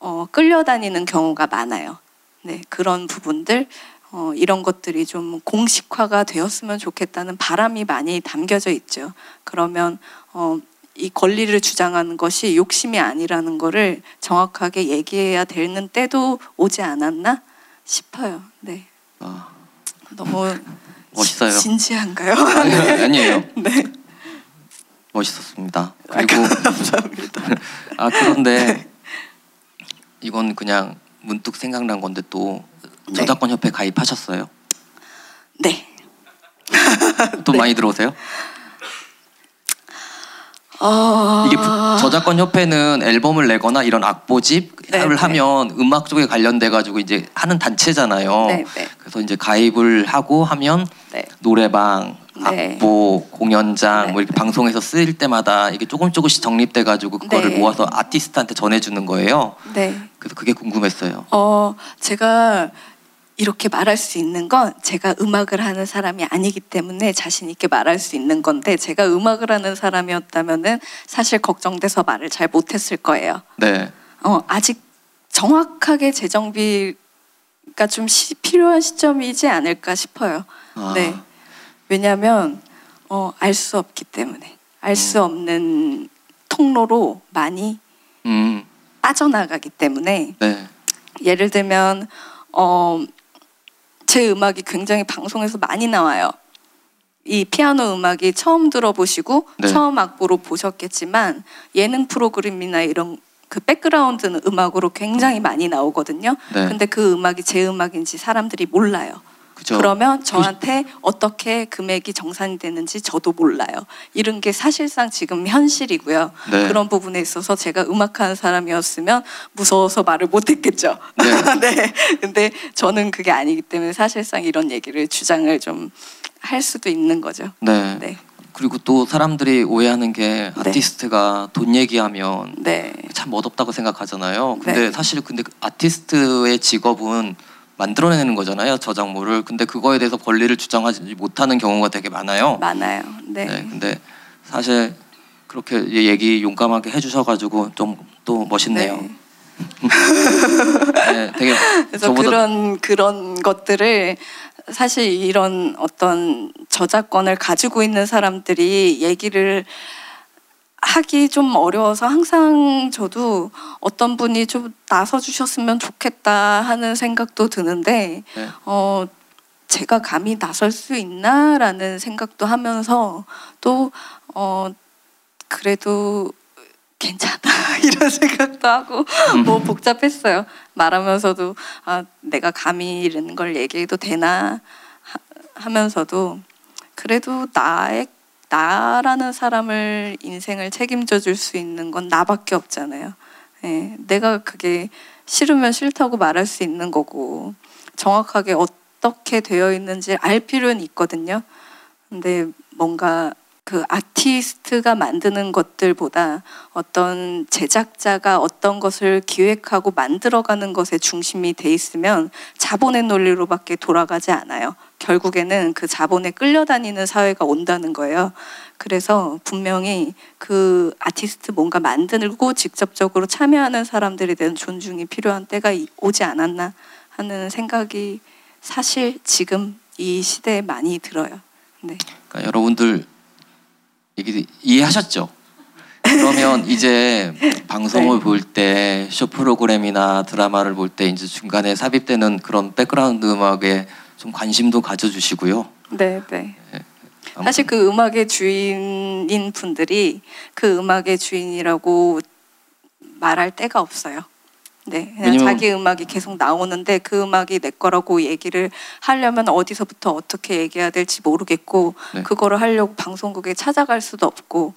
어, 끌려다니는 경우가 많아요. 네, 그런 부분들 어, 이런 것들이 좀 공식화가 되었으면 좋겠다는 바람이 많이 담겨져 있죠. 그러면 어, 이 권리를 주장하는 것이 욕심이 아니라는 거를 정확하게 얘기해야 되는 때도 오지 않았나 싶어요. 네, 아, 너무 멋있어요. 지- 진지한가요? 아니, 아니에요. 네, 멋있었습니다. 아, 그리고 감사합니다. 아 그런데 이건 그냥 문득 생각난 건데 또 네. 저작권 협회 가입하셨어요? 네. 돈 많이 들어오세요? 어... 이게 부- 저작권 협회는 앨범을 내거나 이런 악보집을 네, 네. 하면 음악 쪽에 관련돼 가지고 이제 하는 단체잖아요. 네, 네. 그래서 이제 가입을 하고 하면 네. 노래방, 네. 악보, 공연장 네, 뭐 이렇게 네. 방송에서 쓰일 때마다 이게 조금 조금씩 정립돼 가지고 그거를 네. 모아서 아티스트한테 전해 주는 거예요. 네. 그래서 그게 궁금했어요. 어, 제가 이렇게 말할 수 있는 건 제가 음악을 하는 사람이 아니기 때문에 자신 있게 말할 수 있는 건데 제가 음악을 하는 사람이었다면은 사실 걱정돼서 말을 잘 못했을 거예요. 네. 어, 아직 정확하게 재정비가 좀 시- 필요한 시점이지 않을까 싶어요. 아, 네. 왜냐하면 어, 알 수 없기 때문에 알수 없는 통로로 많이 음, 빠져나가기 때문에 네. 예를 들면 어, 제 음악이 굉장히 방송에서 많이 나와요. 이 피아노 음악이 처음 들어보시고 네. 처음 악보로 보셨겠지만 예능 프로그램이나 이런 그 백그라운드 음악으로 굉장히 많이 나오거든요. 네. 근데 그 음악이 제 음악인지 사람들이 몰라요. 그죠. 그러면 저한테 어떻게 금액이 정산이 되는지 저도 몰라요. 이런 게 사실상 지금 현실이고요. 네. 그런 부분에 있어서 제가 음악하는 사람이었으면 무서워서 말을 못했겠죠. 네. 네. 근데 저는 그게 아니기 때문에 사실상 이런 얘기를 주장을 좀 할 수도 있는 거죠. 네. 네. 그리고 또 사람들이 오해하는 게 네. 아티스트가 돈 얘기하면 네. 참 멋없다고 생각하잖아요. 근데 네. 사실 근데 그 아티스트의 직업은 만들어내는 거잖아요. 저작물을. 근데 그거에 대해서 권리를 주장하지 못하는 경우가 되게 많아요. 많아요. 네. 네. 근데 사실 그렇게 얘기 용감하게 해주셔가지고 좀 또 멋있네요. 네. 네, 되게 그래서 그런 그런 것들을 사실 이런 어떤 저작권을 가지고 있는 사람들이 얘기를 하기 좀 어려워서 항상 저도 어떤 분이 좀 나서 주셨으면 좋겠다 하는 생각도 드는데 네. 어 제가 감히 나설 수 있나라는 생각도 하면서 또 어 그래도 괜찮아 이런 생각도 하고 뭐 복잡했어요 말하면서도 아 내가 감히 이런 걸 얘기해도 되나 하, 하면서도 그래도 나의 나라는 사람을 인생을 책임져 줄 수 있는 건 나밖에 없잖아요. 예, 내가 그게 싫으면 싫다고 말할 수 있는 거고 정확하게 어떻게 되어 있는지 알 필요는 있거든요. 근데 뭔가 그 아티스트가 만드는 것들보다 어떤 제작자가 어떤 것을 기획하고 만들어가는 것에 중심이 돼 있으면 자본의 논리로밖에 돌아가지 않아요. 결국에는 그 자본에 끌려다니는 사회가 온다는 거예요. 그래서 분명히 그 아티스트 뭔가 만들고 직접적으로 참여하는 사람들에 대한 존중이 필요한 때가 이- 오지 않았나 하는 생각이 사실 지금 이 시대에 많이 들어요. 네. 그러니까 여러분들 얘기 이해하셨죠? 그러면 이제 방송을 네. 볼때 쇼 프로그램이나 드라마를 볼 때 이제 중간에 삽입되는 그런 백그라운드 음악에 좀 관심도 가져주시고요. 네, 네. 아무튼 사실 그 음악의 주인인 분들이 그 음악의 주인이라고 말할 데가 없어요. 네, 그냥 왜냐면- 자기 음악이 계속 나오는데 그 음악이 내 거라고 얘기를 하려면 어디서부터 어떻게 얘기해야 될지 모르겠고 네. 그거를 하려고 방송국에 찾아갈 수도 없고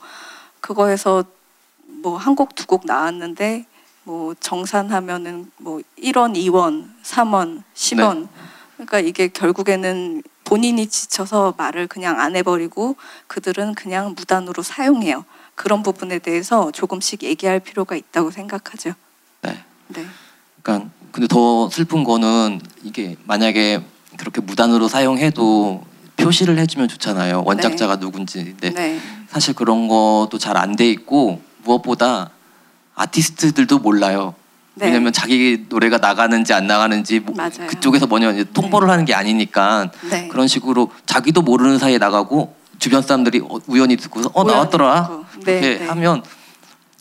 그거에서 뭐 한 곡 두 곡 나왔는데 뭐 정산하면은 뭐 1원, 2원, 3원, 10원 그러니까 이게 결국에는 본인이 지쳐서 말을 그냥 안 해버리고 그들은 그냥 무단으로 사용해요. 그런 부분에 대해서 조금씩 얘기할 필요가 있다고 생각하죠. 네. 네. 그러니까 근데 더 슬픈 거는 이게 만약에 그렇게 무단으로 사용해도 표시를 해주면 좋잖아요. 원작자가 누군지. 근데 네. 사실 그런 것도 잘 안 돼 있고 무엇보다 아티스트들도 몰라요. 네. 왜냐면 자기 노래가 나가는지 안 나가는지 뭐. 그쪽에서 뭐냐 통보를 하는 게 아니니까 네. 그런 식으로 자기도 모르는 사이에 나가고 주변 사람들이 어, 우연히 듣고서 어 우연히 나왔더라. 그렇게 네, 네. 하면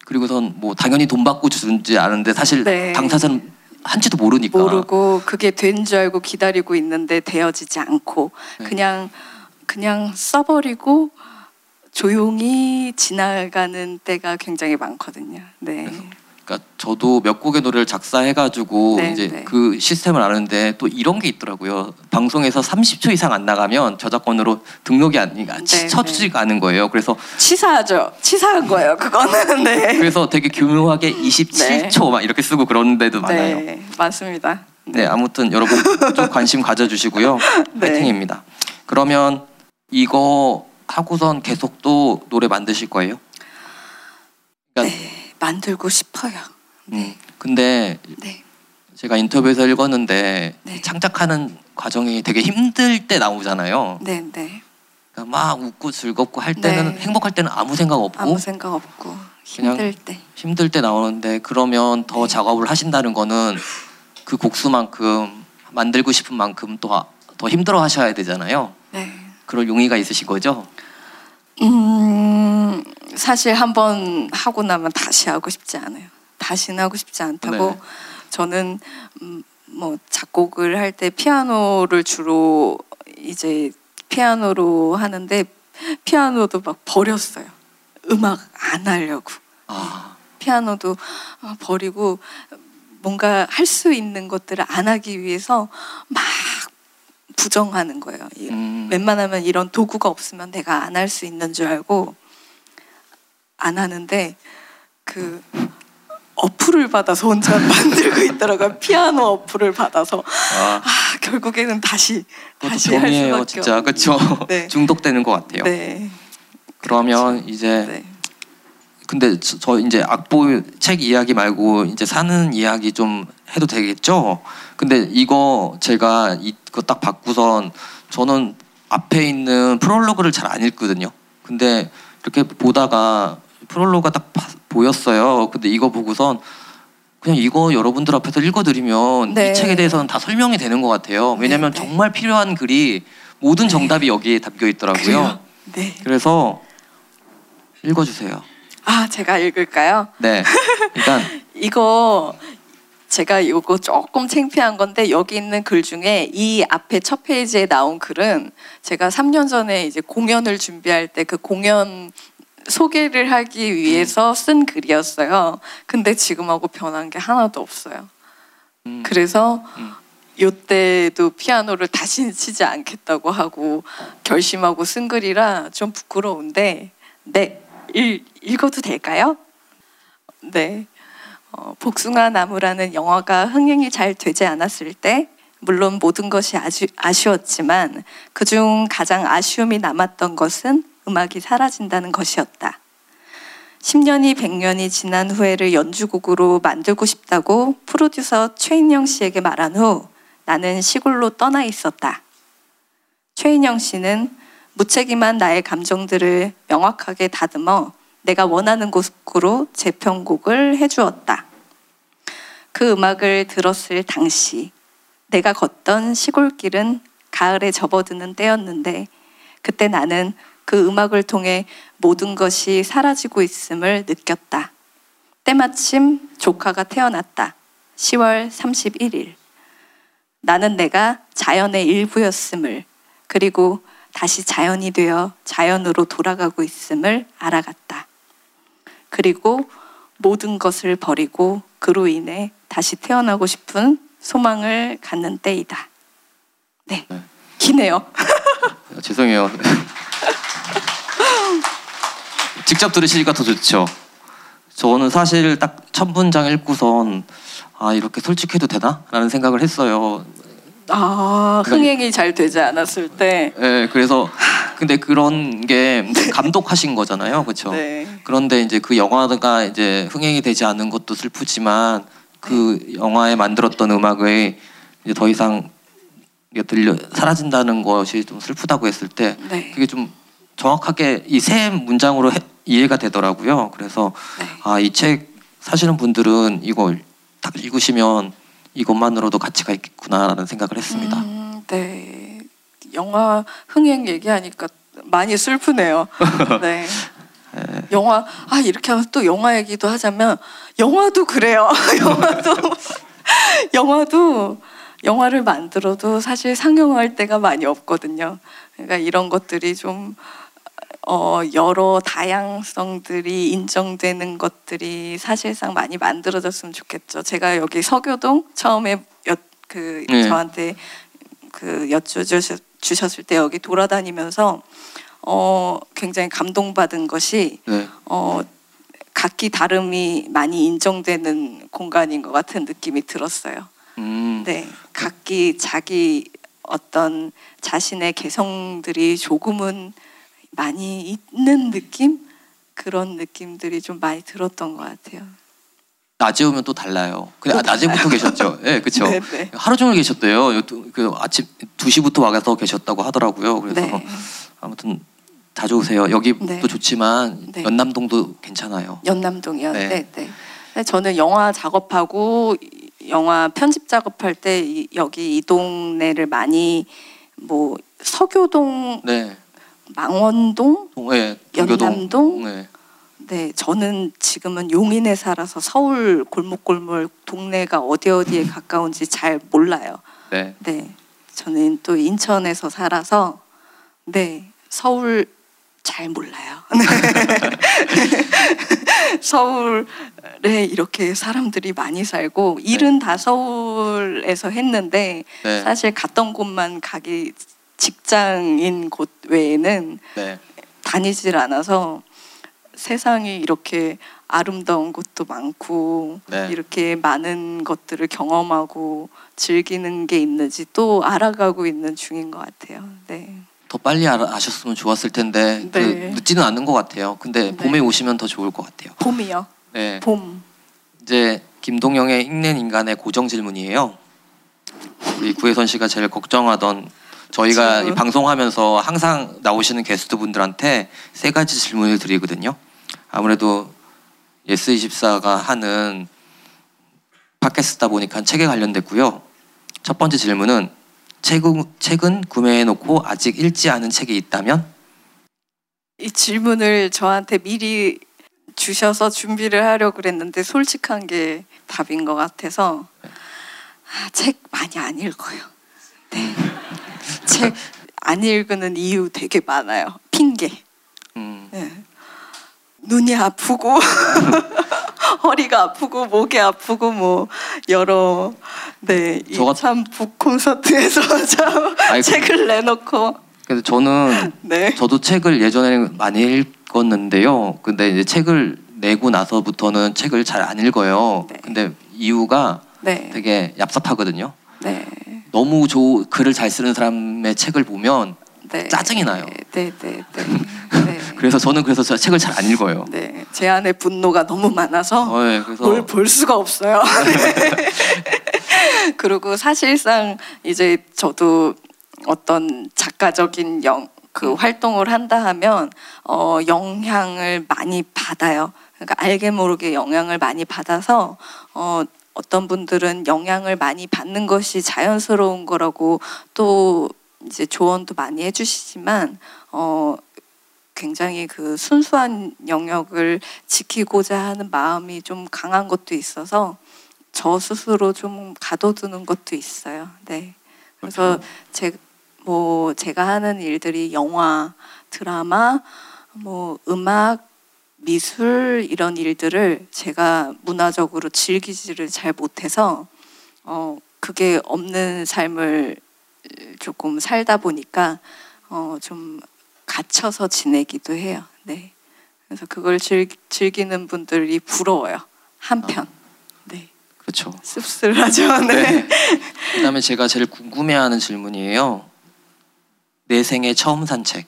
그리고선 뭐 당연히 돈 받고 주는지 아는데 사실 네. 당사자는 한지도 모르니까 모르고 그게 된 줄 알고 기다리고 있는데 되어지지 않고 네. 그냥 그냥 써버리고 조용히 지나가는 때가 굉장히 많거든요. 네. 그러니까 저도 몇 곡의 노래를 작사해가지고 네, 이제 네. 그 시스템을 아는데 또 이런 게 있더라고요. 방송에서 30초 이상 안 나가면 저작권으로 등록이 아니가 네, 쳐주지가 않은 거예요. 그래서 치사하죠. 치사한 거예요. 그거는 네. 그래서 되게 교묘하게 27초 막 이렇게 쓰고 그런 데도 많아요. 네. 네, 맞습니다. 아무튼 여러분 좀 관심 가져주시고요. 네. 파이팅입니다. 그러면 이거 하고선 계속 또 노래 만드실 거예요? 그러니까 만들고 싶어요. 음, 근데 네. 제가 인터뷰에서 읽었는데 네. 창작하는 과정이 되게 힘들 때 나오잖아요. 네, 네. 그러니까 막 웃고 즐겁고 할 때는 네. 행복할 때는 아무 생각 없고 아무 생각 없고 힘들 때. 힘들 때 나오는데 그러면 네. 더 작업을 하신다는 거는 그 곡수만큼 만들고 싶은 만큼 또 더 힘들어 하셔야 되잖아요. 네. 그럴 용의가 있으신 거죠? 음, 사실 한 번 하고 나면 다시 하고 싶지 않아요. 다시는 하고 싶지 않다고 네. 저는 음, 뭐 작곡을 할 때 피아노를 주로 이제 피아노로 하는데 피아노도 막 버렸어요. 음악 안 하려고. 아, 피아노도 어, 버리고 뭔가 할 수 있는 것들을 안 하기 위해서 막 부정하는 거예요. 이- 음. 웬만하면 이런 도구가 없으면 내가 안 할 수 있는 줄 알고 안 하는데 그 어플을 받아서 혼자 만들고 있더라고요. 피아노 어플을 받아서 아, 아 결국에는 다시 다시 할 수밖에 진짜 없- 그렇죠. 네. 중독되는 것 같아요. 네. 그러면 이제 네. 근데 저, 저 이제 악보 책 이야기 말고 이제 사는 이야기 좀 해도 되겠죠? 근데 이거 제가 이거 딱 받고선 저는 앞에 있는 프롤로그를 잘 안 읽거든요. 근데 이렇게 보다가 프롤로그가 딱 봐- 보였어요. 근데 이거 보고선 그냥 이거 여러분들 앞에서 읽어드리면 네. 이 책에 대해서는 다 설명이 되는 것 같아요. 왜냐하면 네, 네. 정말 필요한 글이 모든 정답이 여기에 담겨 있더라고요. 네. 그래서 읽어주세요. 아 제가 읽을까요? 네. 일단 이거 제가 이거 조금 창피한 건데 여기 있는 글 중에 이 앞에 첫 페이지에 나온 글은 제가 3년 전에 이제 공연을 준비할 때 그 공연 소개를 하기 위해서 쓴 글이었어요. 근데 지금하고 변한 게 하나도 없어요. 음, 그래서 음. 요때도 피아노를 다시 치지 않겠다고 하고 결심하고 쓴 글이라 좀 부끄러운데 네 읽, 읽어도 될까요? 네 어, 복숭아 나무라는 영화가 흥행이 잘 되지 않았을 때 물론 모든 것이 아주 아쉬웠지만 그중 가장 아쉬움이 남았던 것은 음악이 사라진다는 것이었다. 10년이 100년이 지난 후에를 연주곡으로 만들고 싶다고 프로듀서 최인영 씨에게 말한 후 나는 시골로 떠나 있었다. 최인영 씨는 무책임한 나의 감정들을 명확하게 다듬어 내가 원하는 곡으로 재편곡을 해주었다. 그 음악을 들었을 당시 내가 걷던 시골길은 가을에 접어드는 때였는데 그때 나는 그 음악을 통해 모든 것이 사라지고 있음을 느꼈다. 때마침 조카가 태어났다. 10월 31일. 나는 내가 자연의 일부였음을 그리고 다시 자연이 되어 자연으로 돌아가고 있음을 알아갔다. 그리고 모든 것을 버리고 그로 인해 다시 태어나고 싶은 소망을 갖는 때이다. 네. 네. 기네요. 죄송해요. 직접 들으시니까 더 좋죠. 저는 사실 딱첫 문장 읽고선 아 이렇게 솔직해도 되나?라는 생각을 했어요. 아, 흥행이 잘 되지 않았을 때. 예, 그래서 근데 그런 게 감독하신 거잖아요, 그렇죠? 네. 그런데 이제 그 영화가 이제 흥행이 되지 않은 것도 슬프지만 그 영화에 만들었던 음악의 이제 더 이상 들려 사라진다는 것이 좀 슬프다고 했을 때 네. 그게 좀 정확하게 이 세 문장으로 해- 이해가 되더라고요. 그래서 네. 아이 책 사시는 분들은 이걸 딱 읽으시면 이것만으로도 가치가 있겠구나라는 생각을 했습니다. 음, 네. 영화 흥행 얘기하니까 많이 슬프네요. 네. 예. 영화 아 이렇게 하면 또 영화 얘기도 하자면 영화도 그래요. 영화도 영화도 영화를 만들어도 사실 상영할 때가 많이 없거든요. 그러니까 이런 것들이 좀 어, 여러 다양성들이 인정되는 것들이 사실상 많이 만들어졌으면 좋겠죠. 제가 여기 서교동 처음에 여, 그 네. 저한테 그 여쭈주셨 주셨을 때 여기 돌아다니면서 어, 굉장히 감동받은 것이 네. 어, 각기 다름이 많이 인정되는 공간인 것 같은 느낌이 들었어요. 음, 네, 각기 자기 어떤 자신의 개성들이 조금은 많이 있는 느낌 그런 느낌들이 좀 많이 들었던 것 같아요. 낮에 오면 또 달라요. 아, 또 낮에부터 계셨죠? 예, 그렇죠. 네, 네. 하루 종일 계셨대요. 그 아침 2시부터 와서 계셨다고 하더라고요. 그래서 네, 아무튼 자주 오세요. 여기도 네. 좋지만 네. 연남동도 괜찮아요. 연남동이요. 네. 네, 네. 근데 저는 영화 작업하고 이- 영화 편집 작업할 때 이- 여기 이 동네를 많이 뭐 서교동, 네. 망원동, 동교동. 연남동? 네. 네, 저는 지금은 용인에 살아서 서울 골목골목 동네가 어디 어디에 가까운지 잘 몰라요. 네. 네, 저는 또 인천에서 살아서 네 서울 잘 몰라요. 서울에 이렇게 사람들이 많이 살고 일은 다 서울에서 했는데 네. 사실 갔던 곳만 가기 직장인 곳 외에는 네. 다니질 않아서 세상이 이렇게 아름다운 곳도 많고 네. 이렇게 많은 것들을 경험하고 즐기는 게 있는지 또 알아가고 있는 중인 것 같아요. 네. 더 빨리 아셨으면 좋았을 텐데 그 네. 늦지는 않는 것 같아요. 근데 네. 봄에 오시면 더 좋을 것 같아요. 봄이요. 네. 봄. 이제 김동영의 읽는 인간의 고정 질문이에요. 우리 구혜선 씨가 제일 걱정하던 저희가 질문. 이 방송하면서 항상 나오시는 게스트 분들한테 세 가지 질문을 드리거든요. 아무래도 예스24가 하는 팟캐스트다 보니까 책에 관련됐고요. 첫 번째 질문은 최근, 최근 구매해놓고 아직 읽지 않은 책이 있다면? 이 질문을 저한테 미리 주셔서 준비를 하려고 그랬는데 솔직한 게 답인 것 같아서 아, 책 많이 안 읽어요. 네. 책 안 읽는 이유 되게 많아요. 핑계. 음, 네. 눈이 아프고 허리가 아프고 목이 아프고 뭐 여러 네, 저가- 네참북 콘서트에서 참 아이고. 책을 내놓고 그래서 저는 네 저도 책을 예전에 많이 읽었는데요. 근데 이제 책을 내고 나서부터는 책을 잘 안 읽어요. 네. 근데 이유가 네, 되게 얍삽하거든요. 네, 너무 조, 글을 잘 쓰는 사람의 책을 보면 네. 짜증이 나요. 네, 네, 네. 네. 그래서 저는 그래서 저 책을 잘 안 읽어요. 네, 제 안에 분노가 너무 많아서 어, 네, 그래서 뭘볼 수가 없어요. 그리고 사실상 이제 저도 어떤 작가적인 영, 그 활동을 한다 하면 어, 영향을 많이 받아요. 그러니까 알게 모르게 영향을 많이 받아서 어, 어떤 분들은 영향을 많이 받는 것이 자연스러운 거라고 또 이제 조언도 많이 해주시지만 어, 굉장히 그 순수한 영역을 지키고자 하는 마음이 좀 강한 것도 있어서 저 스스로 좀 가둬두는 것도 있어요. 네. 그래서 제 뭐 제가 하는 일들이 영화, 드라마, 뭐 음악, 미술 이런 일들을 제가 문화적으로 즐기지를 잘 못해서 어 그게 없는 삶을 조금 살다 보니까 어 좀 갇혀서 지내기도 해요. 네. 그래서 그걸 즐, 즐기는 분들이 부러워요. 한편. 네. 그렇죠. 씁쓸하죠. 네. 그다음에 제가 제일 궁금해하는 질문이에요. 내 생애 처음 산책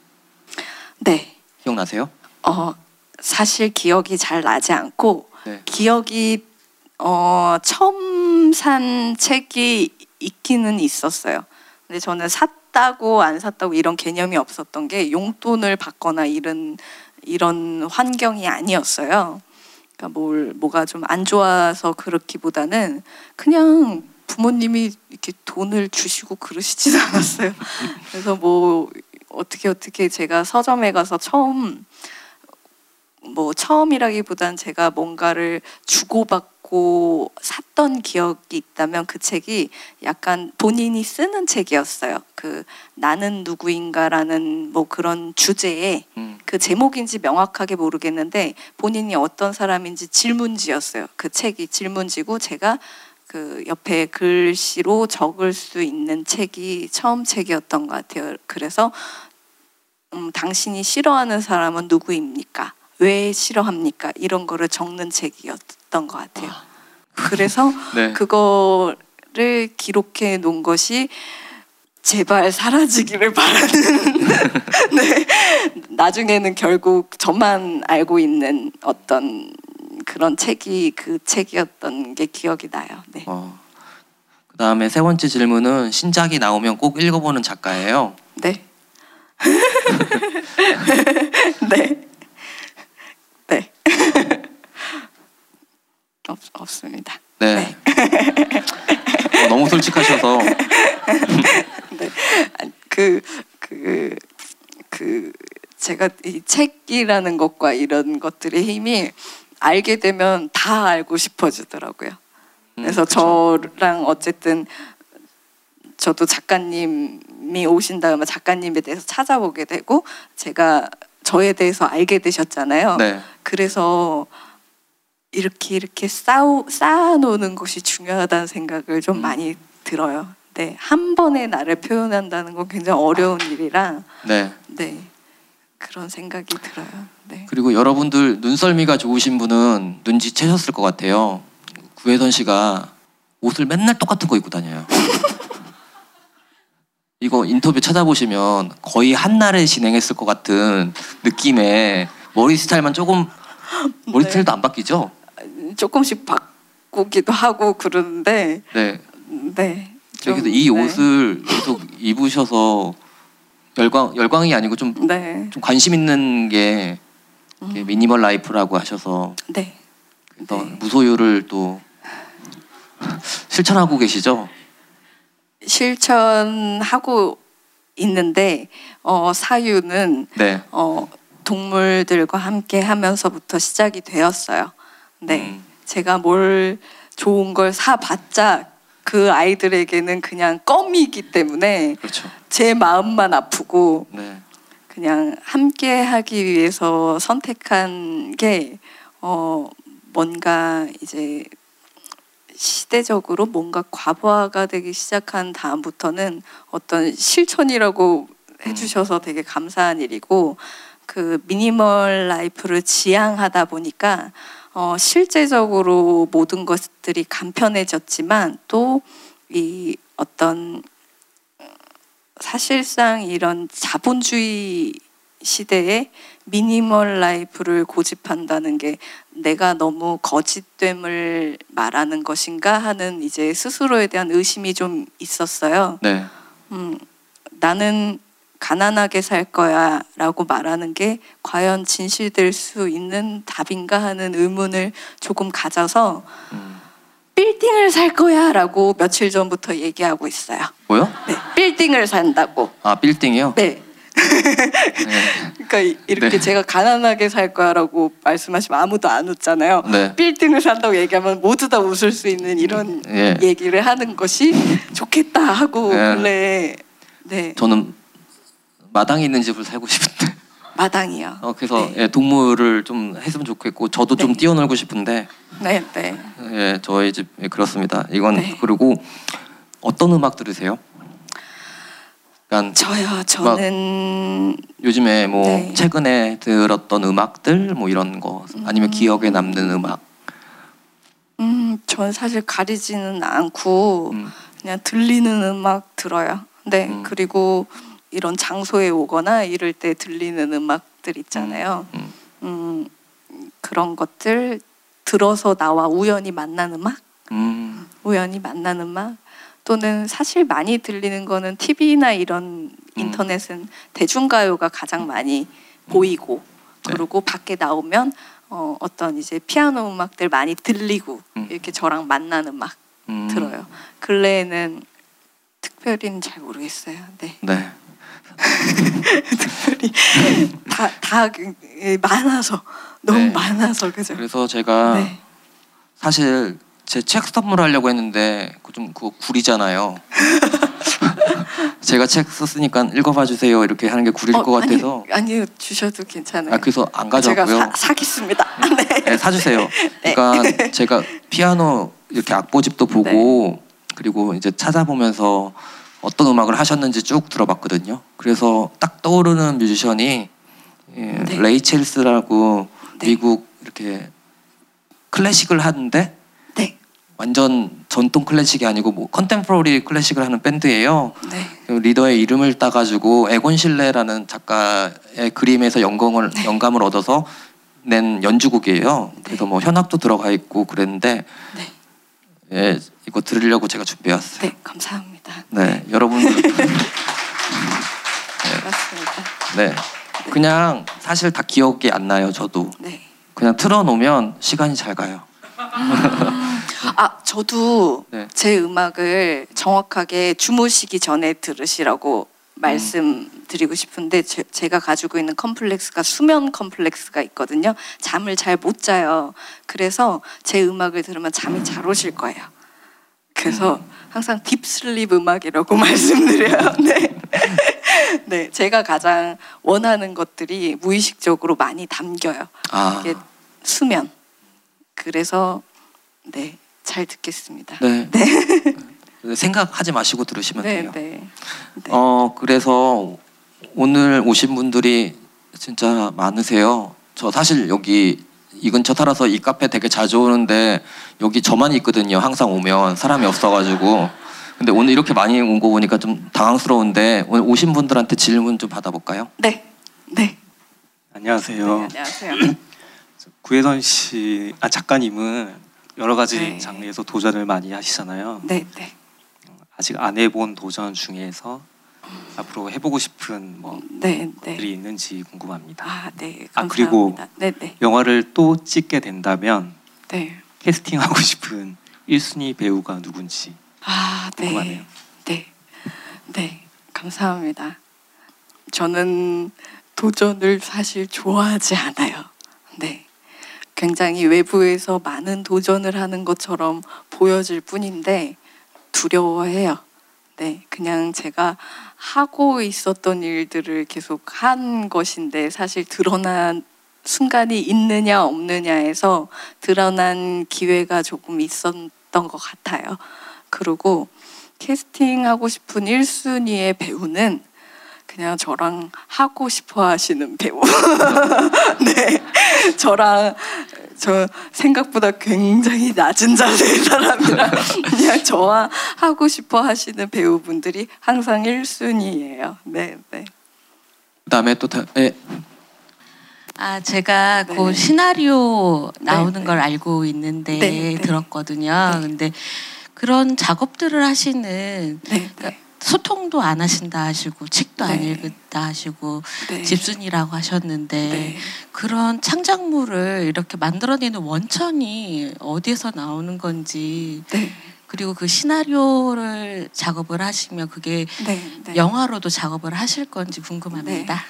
네. 기억나세요? 어, 사실 기억이 잘 나지 않고 네. 기억이 어, 처음 산 책이 있기는 있었어요. 근데 저는 샀다고 안 샀다고 이런 개념이 없었던 게 용돈을 받거나 이런 이런 환경이 아니었어요. 그러니까 뭘 뭐가 좀 안 좋아서 그렇기보다는 그냥 부모님이 이렇게 돈을 주시고 그러시진 않았어요. 그래서 뭐 어떻게 어떻게 제가 서점에 가서 처음 뭐 처음이라기보단 제가 뭔가를 주고받고 샀던 기억이 있다면 그 책이 약간 본인이 쓰는 책이었어요. 그 나는 누구인가라는 뭐 그런 주제에 음, 그 제목인지 명확하게 모르겠는데 본인이 어떤 사람인지 질문지였어요. 그 책이 질문지고 제가 그 옆에 글씨로 적을 수 있는 책이 처음 책이었던 것 같아요. 그래서 음, 당신이 싫어하는 사람은 누구입니까? 왜 싫어합니까? 이런 거를 적는 책이었던 것 같아요. 그래서 네. 그거를 기록해 놓은 것이 제발 사라지기를 바라는 네. 나중에는 결국 저만 알고 있는 어떤 그런 책이 그 책이었던 게 기억이 나요. 네. 어. 그 다음에 세 번째 질문은 신작이 나오면 꼭 읽어보는 작가예요. 네. 네. 네. 없, 없습니다. 네. 어, 너무 솔직하셔서 그, 그, 그, 제가 이 책이라는 것과 이런 것들의 힘이 알게 되면 다 알고 싶어지더라고요. 음, 그래서 그쵸. 저랑 어쨌든 저도 작가님이 오신 다음에 작가님에 대해서 찾아보게 되고 제가 저에 대해서 알게 되셨잖아요. 네. 그래서 이렇게 이렇게 쌓우, 쌓아놓는 것이 중요하다는 생각을 좀 음. 많이 들어요. 네, 한 번에 나를 표현한다는 건 굉장히 어려운 일이라 네. 네 그런 생각이 들어요. 네. 그리고 여러분들 눈썰미가 좋으신 분은 눈치채셨을 것 같아요. 구혜선 씨가 옷을 맨날 똑같은 거 입고 다녀요. 이거 인터뷰 찾아보시면 거의 한날에 진행했을 것 같은 느낌의 머리 스타일만 조금 머리 네. 스타일도 안 바뀌죠? 조금씩 바꾸기도 하고 그러는데 네. 네. 좀, 여기서 이 네. 옷을 계속 입으셔서 열광 열광이 아니고 좀, 네. 좀 관심 있는 게 이렇게 minimal life라고 하셔서 네. 네. 무소유를 또 실천하고 계시죠? 실천하고 있는데 어, 사유는 네. 어, 동물들과 함께 하면서부터 시작이 되었어요. 네. 음. 제가 뭘 좋은 걸 사봤자 그 아이들에게는 그냥 껌이기 때문에 그렇죠. 제 마음만 아프고 네. 그냥 함께 하기 위해서 선택한 게 어, 뭔가 이제 시대적으로 뭔가 과부하가 되기 시작한 다음부터는 어떤 실천이라고 해주셔서 되게 감사한 일이고 그 미니멀 라이프를 지향하다 보니까 어, 실제적으로 모든 것들이 간편해졌지만 또 이 어떤 사실상 이런 자본주의 시대에 미니멀 라이프를 고집한다는 게 내가 너무 거짓됨을 말하는 것인가 하는 이제 스스로에 대한 의심이 좀 있었어요. 네. 음, 나는 가난하게 살 거야 라고 말하는 게 과연 진실될 수 있는 답인가 하는 의문을 조금 가져서 음. 빌딩을 살 거야 라고 며칠 전부터 얘기하고 있어요. 뭐요? 네, 빌딩을 산다고. 아 빌딩이요? 네. 네. 그러니까 이- 이렇게 네. 제가 가난하게 살 거야라고 말씀하시면 아무도 안 웃잖아요. 네. 빌딩을 산다고 얘기하면 모두 다 웃을 수 있는 이런 예. 얘기를 하는 것이 좋겠다 하고 예. 원래 네 저는 마당에 있는 집을 살고 싶은데. 마당이요. 어, 그래서 네. 예, 동물을 좀 했으면 좋겠고 저도 좀 네. 뛰어놀고 싶은데 네, 네. 예, 저희 집 예, 그렇습니다. 이건 네. 그리고 어떤 음악 들으세요? 그러니까 저요. 저는 요즘에 뭐 네. 최근에 들었던 음악들 뭐 이런 거 아니면 기억에 남는 음악 음, 전 사실 가리지는 않고 음, 그냥 들리는 음악 들어요. 네. 음. 그리고 이런 장소에 오거나 이럴 때 들리는 음악들 있잖아요. 음. 음, 그런 것들 들어서 나와 우연히 만난 음악, 음, 우연히 만난 음악 또는 사실 많이 들리는 거는 TV나 이런 음. 인터넷은 대중가요가 가장 많이 보이고 네. 그리고 밖에 나오면 어, 어떤 이제 피아노 음악들 많이 들리고 음. 이렇게 저랑 만난 음악 음. 들어요. 근래에는 특별히는 잘 모르겠어요. 네. 네. 다, 다 그- 예, 많아서 너무 네. 많아서 그죠? 그래서 제가 네. 사실 제 책 선물하려고 했는데 그좀 그거 구리잖아요. 제가 책 썼으니까 읽어봐 주세요 이렇게 하는 게 구릴 어, 것 같아서 아니, 아니요 주셔도 괜찮아요. 아 그래서 안 제가 가져왔고요. 사, 사겠습니다. 네. 네, 사주세요. 네. 그러니까 제가 피아노 이렇게 악보집도 보고 네. 그리고 이제 찾아보면서 어떤 음악을 하셨는지 쭉 들어봤거든요. 그래서 딱 떠오르는 뮤지션이 예, 네. 레이첼스라고 네. 미국 이렇게 클래식을 하는데 네. 완전 전통 클래식이 아니고 뭐 contemporary 클래식을 하는 밴드예요. 네. 그 리더의 이름을 따가지고 에곤 실레라는 작가의 그림에서 영감을 네. 영감을 얻어서 낸 연주곡이에요. 그래서 뭐 현악도 들어가 있고 그랬는데 네. 예, 이거 들으려고 제가 준비해왔어요. 네, 감사합니다. 네, 여러분들 맞습니다. 네 그냥 사실 다 기억이 안 나요. 저도 네. 그냥 틀어놓으면 시간이 잘 가요. 아, 저도 네. 제 음악을 정확하게 주무시기 전에 들으시라고 말씀드리고 싶은데 제, 제가 가지고 있는 컴플렉스가 수면 컴플렉스가 있거든요. 잠을 잘 못 자요. 그래서 제 음악을 들으면 잠이 잘 오실 거예요. 그래서 항상 딥슬립 음악이라고 말씀드려요. 네. 네, 제가 가장 원하는 것들이 무의식적으로 많이 담겨요. 아, 이게 수면. 그래서 네, 잘 듣겠습니다. 네. 생각하지 마시고 들으시면 네, 돼요. 네. 네. 어 그래서 오늘 오신 분들이 진짜 많으세요. 저 사실 여기 이 근처 살아서 이 카페 되게 자주 오는데 여기 저만 있거든요. 항상 오면 사람이 없어가지고. 근데 오늘 이렇게 많이 온 거 보니까 좀 당황스러운데 오늘 오신 분들한테 질문 좀 받아볼까요? 네. 네. 안녕하세요. 네, 안녕하세요. 구혜선 씨, 아 작가님은 여러 가지 네. 장르에서 도전을 많이 하시잖아요. 네, 네. 아직 안 해본 도전 중에서 앞으로 해보고 싶은 네, 뭐들이 네. 있는지 궁금합니다. 아, 네. 아, 감사합니다. 그리고 네, 네. 영화를 또 찍게 된다면 네. 캐스팅하고 싶은 1순위 배우가 누군지 아, 궁금하네요. 네. 네. 네. 감사합니다. 저는 도전을 사실 좋아하지 않아요. 네. 굉장히 외부에서 많은 도전을 하는 것처럼 보여질 뿐인데 두려워해요. 네. 그냥 제가 하고 있었던 일들을 계속 한 것인데 사실 드러난 순간이 있느냐 없느냐에서 드러난 기회가 조금 있었던 것 같아요. 그리고 캐스팅하고 싶은 1순위의 배우는 그냥 저랑 하고 싶어 하시는 배우. 네. 저랑 저 생각보다 굉장히 낮은 자세의 사람이라 그냥 저와 하고 싶어 하시는 배우분들이 항상 1순위예요. 네, 네. 그다음에 또 다, 예, 아, 제가 네. 그 시나리오 나오는 네, 걸 네. 알고 있는데 네, 네. 들었거든요. 네. 근데 그런 작업들을 하시는 네, 그러니까 네. 소통도 안 하신다 하시고 책도 안 네. 읽었다 하시고 네. 집순이라고 하셨는데 네. 그런 창작물을 이렇게 만들어내는 원천이 어디에서 나오는 건지 네. 그리고 그 시나리오를 작업을 하시면 그게 네. 네. 영화로도 작업을 하실 건지 궁금합니다.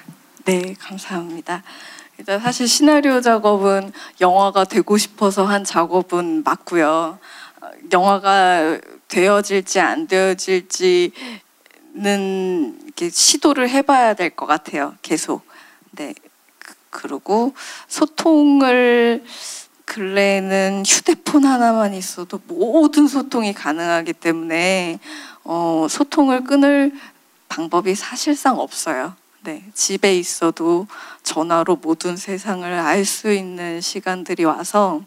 네, 감사합니다. 일단 사실 시나리오 작업은 영화가 되고 싶어서 한 작업은 맞고요. 어, 영화가 되어질지 안 되어질지 는 이렇게 시도를 해봐야 될 것 같아요. 계속. 네. 그- 그리고 소통을 근래에는 휴대폰 하나만 있어도 모든 소통이 가능하기 때문에 어, 소통을 끊을 방법이 사실상 없어요. 네, 집에 있어도 전화로 모든 세상을 알 수 있는 시간들이 와서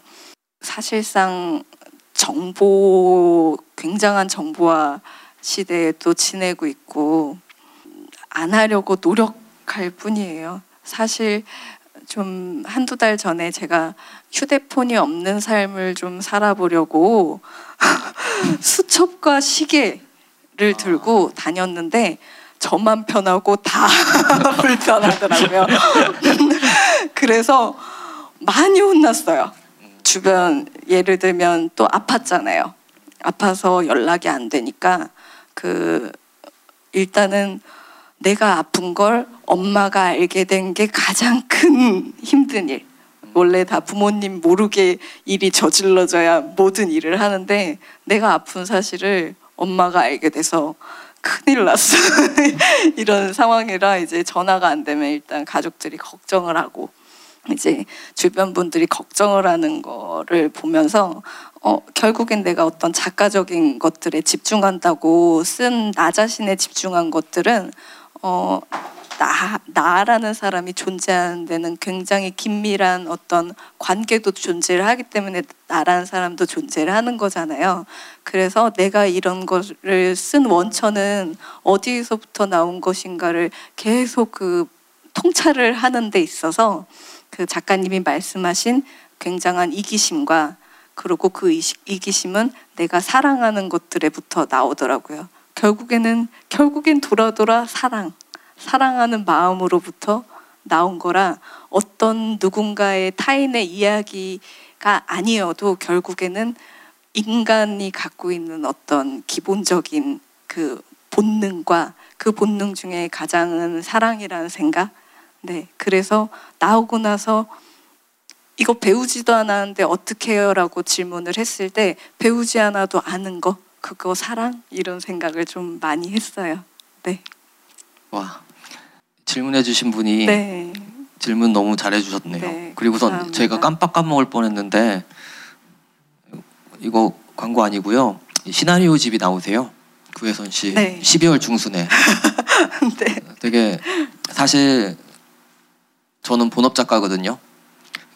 사실상 정보 굉장한 정보화 시대에 또 지내고 있고 안 하려고 노력할 뿐이에요. 사실 좀 한두 달 전에 제가 휴대폰이 없는 삶을 좀 살아보려고 수첩과 시계를 들고 다녔는데 저만 편하고 다 불편하더라고요. 그래서 많이 혼났어요. 주변 예를 들면 또 아팠잖아요. 아파서 연락이 안 되니까 그 일단은 내가 아픈 걸 엄마가 알게 된 게 가장 큰 힘든 일. 원래 다 부모님 모르게 일이 저질러져야 모든 일을 하는데 내가 아픈 사실을 엄마가 알게 돼서 큰일 났어. 이런 상황이라 이제 전화가 안 되면 일단 가족들이 걱정을 하고 이제 주변 분들이 걱정을 하는 거를 보면서 어, 결국엔 내가 어떤 작가적인 것들에 집중한다고 쓴 나 자신에 집중한 것들은 어, 나, 나라는 사람이 존재하는 데는 굉장히 긴밀한 어떤 관계도 존재를 하기 때문에 나라는 사람도 존재를 하는 거잖아요. 그래서 내가 이런 거를 쓴 원천은 어디에서부터 나온 것인가를 계속 그 통찰을 하는 데 있어서 그 작가님이 말씀하신 굉장한 이기심과 그리고 그 이기심은 내가 사랑하는 것들에부터 나오더라고요. 결국에는 결국엔 돌아 돌아 사랑, 사랑하는 마음으로부터 나온 거라 어떤 누군가의 타인의 이야기가 아니어도 결국에는 인간이 갖고 있는 어떤 기본적인 그 본능과 그 본능 중에 가장은 사랑이라는 생각. 네. 그래서 나오고 나서 이거 배우지도 않았는데 어떻게 해요 라고 질문을 했을 때 배우지 않아도 아는 거 그거 사랑 이런 생각을 좀 많이 했어요. 네. 와 질문해 주신 분이 네. 질문 너무 잘해 주셨네요. 네, 그리고선 감사합니다. 제가 깜빡 까먹을 뻔했는데 이거 광고 아니고요. 이 시나리오 집이 나오세요. 구혜선 씨 네. 12월 중순에 네. 되게 사실 저는 본업 작가거든요.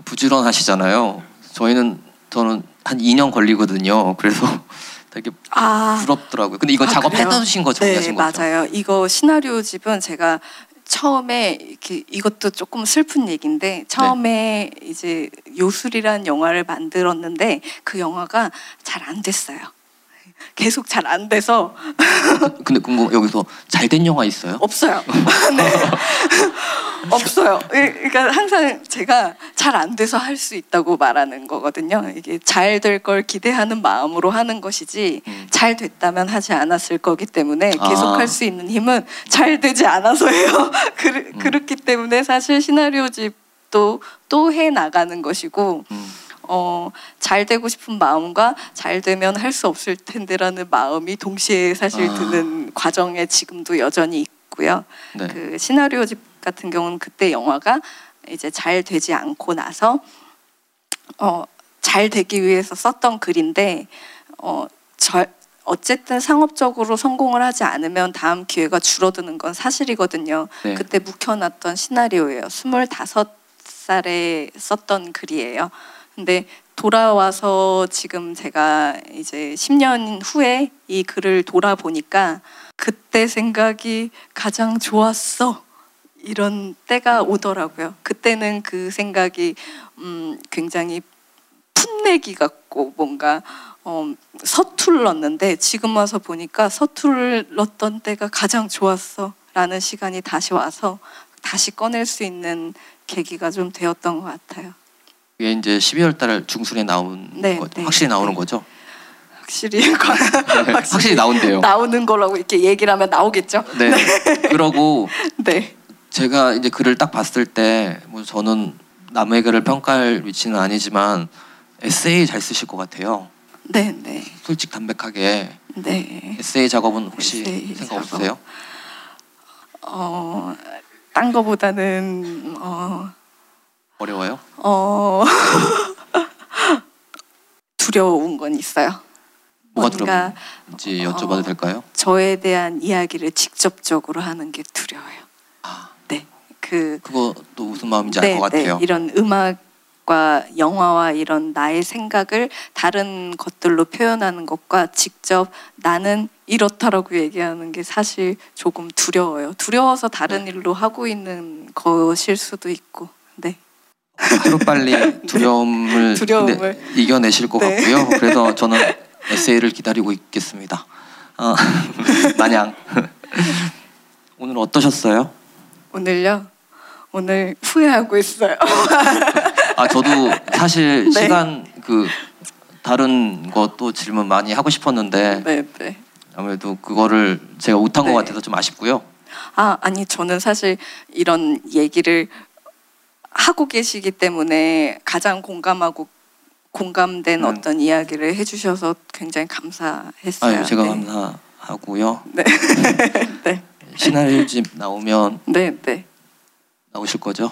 부지런하시잖아요. 저희는 저는 한 2년 걸리거든요. 그래서 되게 아, 부럽더라고요. 근데 이거 아, 작업 그래요? 해두신 거 정리하신 네, 거죠? 맞아요. 이거 시나리오 집은 제가 처음에 이렇게 이것도 조금 슬픈 얘기인데 처음에 네. 이제 요술이라는 영화를 만들었는데 그 영화가 잘 안 됐어요. 계속 잘 안 돼서 근데 궁금 여기서 잘 된 영화 있어요? 없어요. 네. 없어요. 예, 그러니까 항상 제가 잘 안 돼서 할 수 있다고 말하는 거거든요. 이게 잘 될 걸 기대하는 마음으로 하는 것이지 음. 잘 됐다면 하지 않았을 거기 때문에 계속 아. 할수 있는 힘은 잘 되지 않아서예요. 그, 음. 그렇기 때문에 사실 시나리오 집도 또 해 나가는 것이고 음. 어, 잘 되고 싶은 마음과 잘 되면 할 수 없을 텐데라는 마음이 동시에 사실 아. 드는 과정에 지금도 여전히 있고요. 네. 그 시나리오 집 같은 경우는 그때 영화가 이제 잘 되지 않고 나서 어, 잘 되기 위해서 썼던 글인데 어, 저, 어쨌든 상업적으로 성공을 하지 않으면 다음 기회가 줄어드는 건 사실이거든요. 네. 그때 묵혀놨던 시나리오예요. 25살에 썼던 글이에요. 근데 돌아와서 지금 제가 이제 10년 후에 이 글을 돌아보니까 그때 생각이 가장 좋았어. 이런 때가 오더라고요. 그때는 그 생각이 음, 굉장히 풋내기 같고 뭔가 어, 서툴렀는데 지금 와서 보니까 서툴렀던 때가 가장 좋았어 라는 시간이 다시 와서 다시 꺼낼 수 있는 계기가 좀 되었던 것 같아요. 이게 이제 12월 달 중순에 나온 네, 거 네, 확실히 나오는 네. 거죠? 확실히 확실히 나온대요. 나오는 거라고 이렇게 얘기를 하면 나오겠죠. 네. 그러고 네. 제가 이제 글을 딱 봤을 때 뭐 저는 남의 글을 평가할 위치는 아니지만 에세이 잘 쓰실 것 같아요. 네, 네, 솔직 담백하게 네. 에세이 작업은 혹시 에세이 생각 작업. 없으세요? 어, 딴 거보다는 어, 어려워요? 어 두려운 건 있어요. 뭐가 뭔가 두려운지 여쭤봐도 어, 될까요? 저에 대한 이야기를 직접적으로 하는 게 두려워요. 아, 네, 그 그것도 무슨 마음인지 알것 같아요. 이런 음악과 영화와 이런 나의 생각을 다른 것들로 표현하는 것과 직접 나는 이렇다라고 얘기하는 게 사실 조금 두려워요. 두려워서 다른 네. 일로 하고 있는 것일 수도 있고. 네. 하루빨리 두려움을, 두려움을. 네, 이겨내실 것 네. 같고요. 그래서 저는 에세이를 기다리고 있겠습니다. 어, 마냥 오늘 어떠셨어요? 오늘요. 오늘 후회하고 있어요. 아 저도 사실 네. 시간 그 다른 것도 질문 많이 하고 싶었는데 네, 네. 아무래도 그거를 제가 못한 것 네. 같아서 좀 아쉽고요. 아, 아니 저는 사실 이런 얘기를 하고 계시기 때문에 가장 공감하고 공감된 음. 어떤 이야기를 해주셔서 굉장히 감사했어요. 아유 제가 네. 감사하고요. 네. 네. 시나리오 집 나오면 네, 네, 나오실 거죠?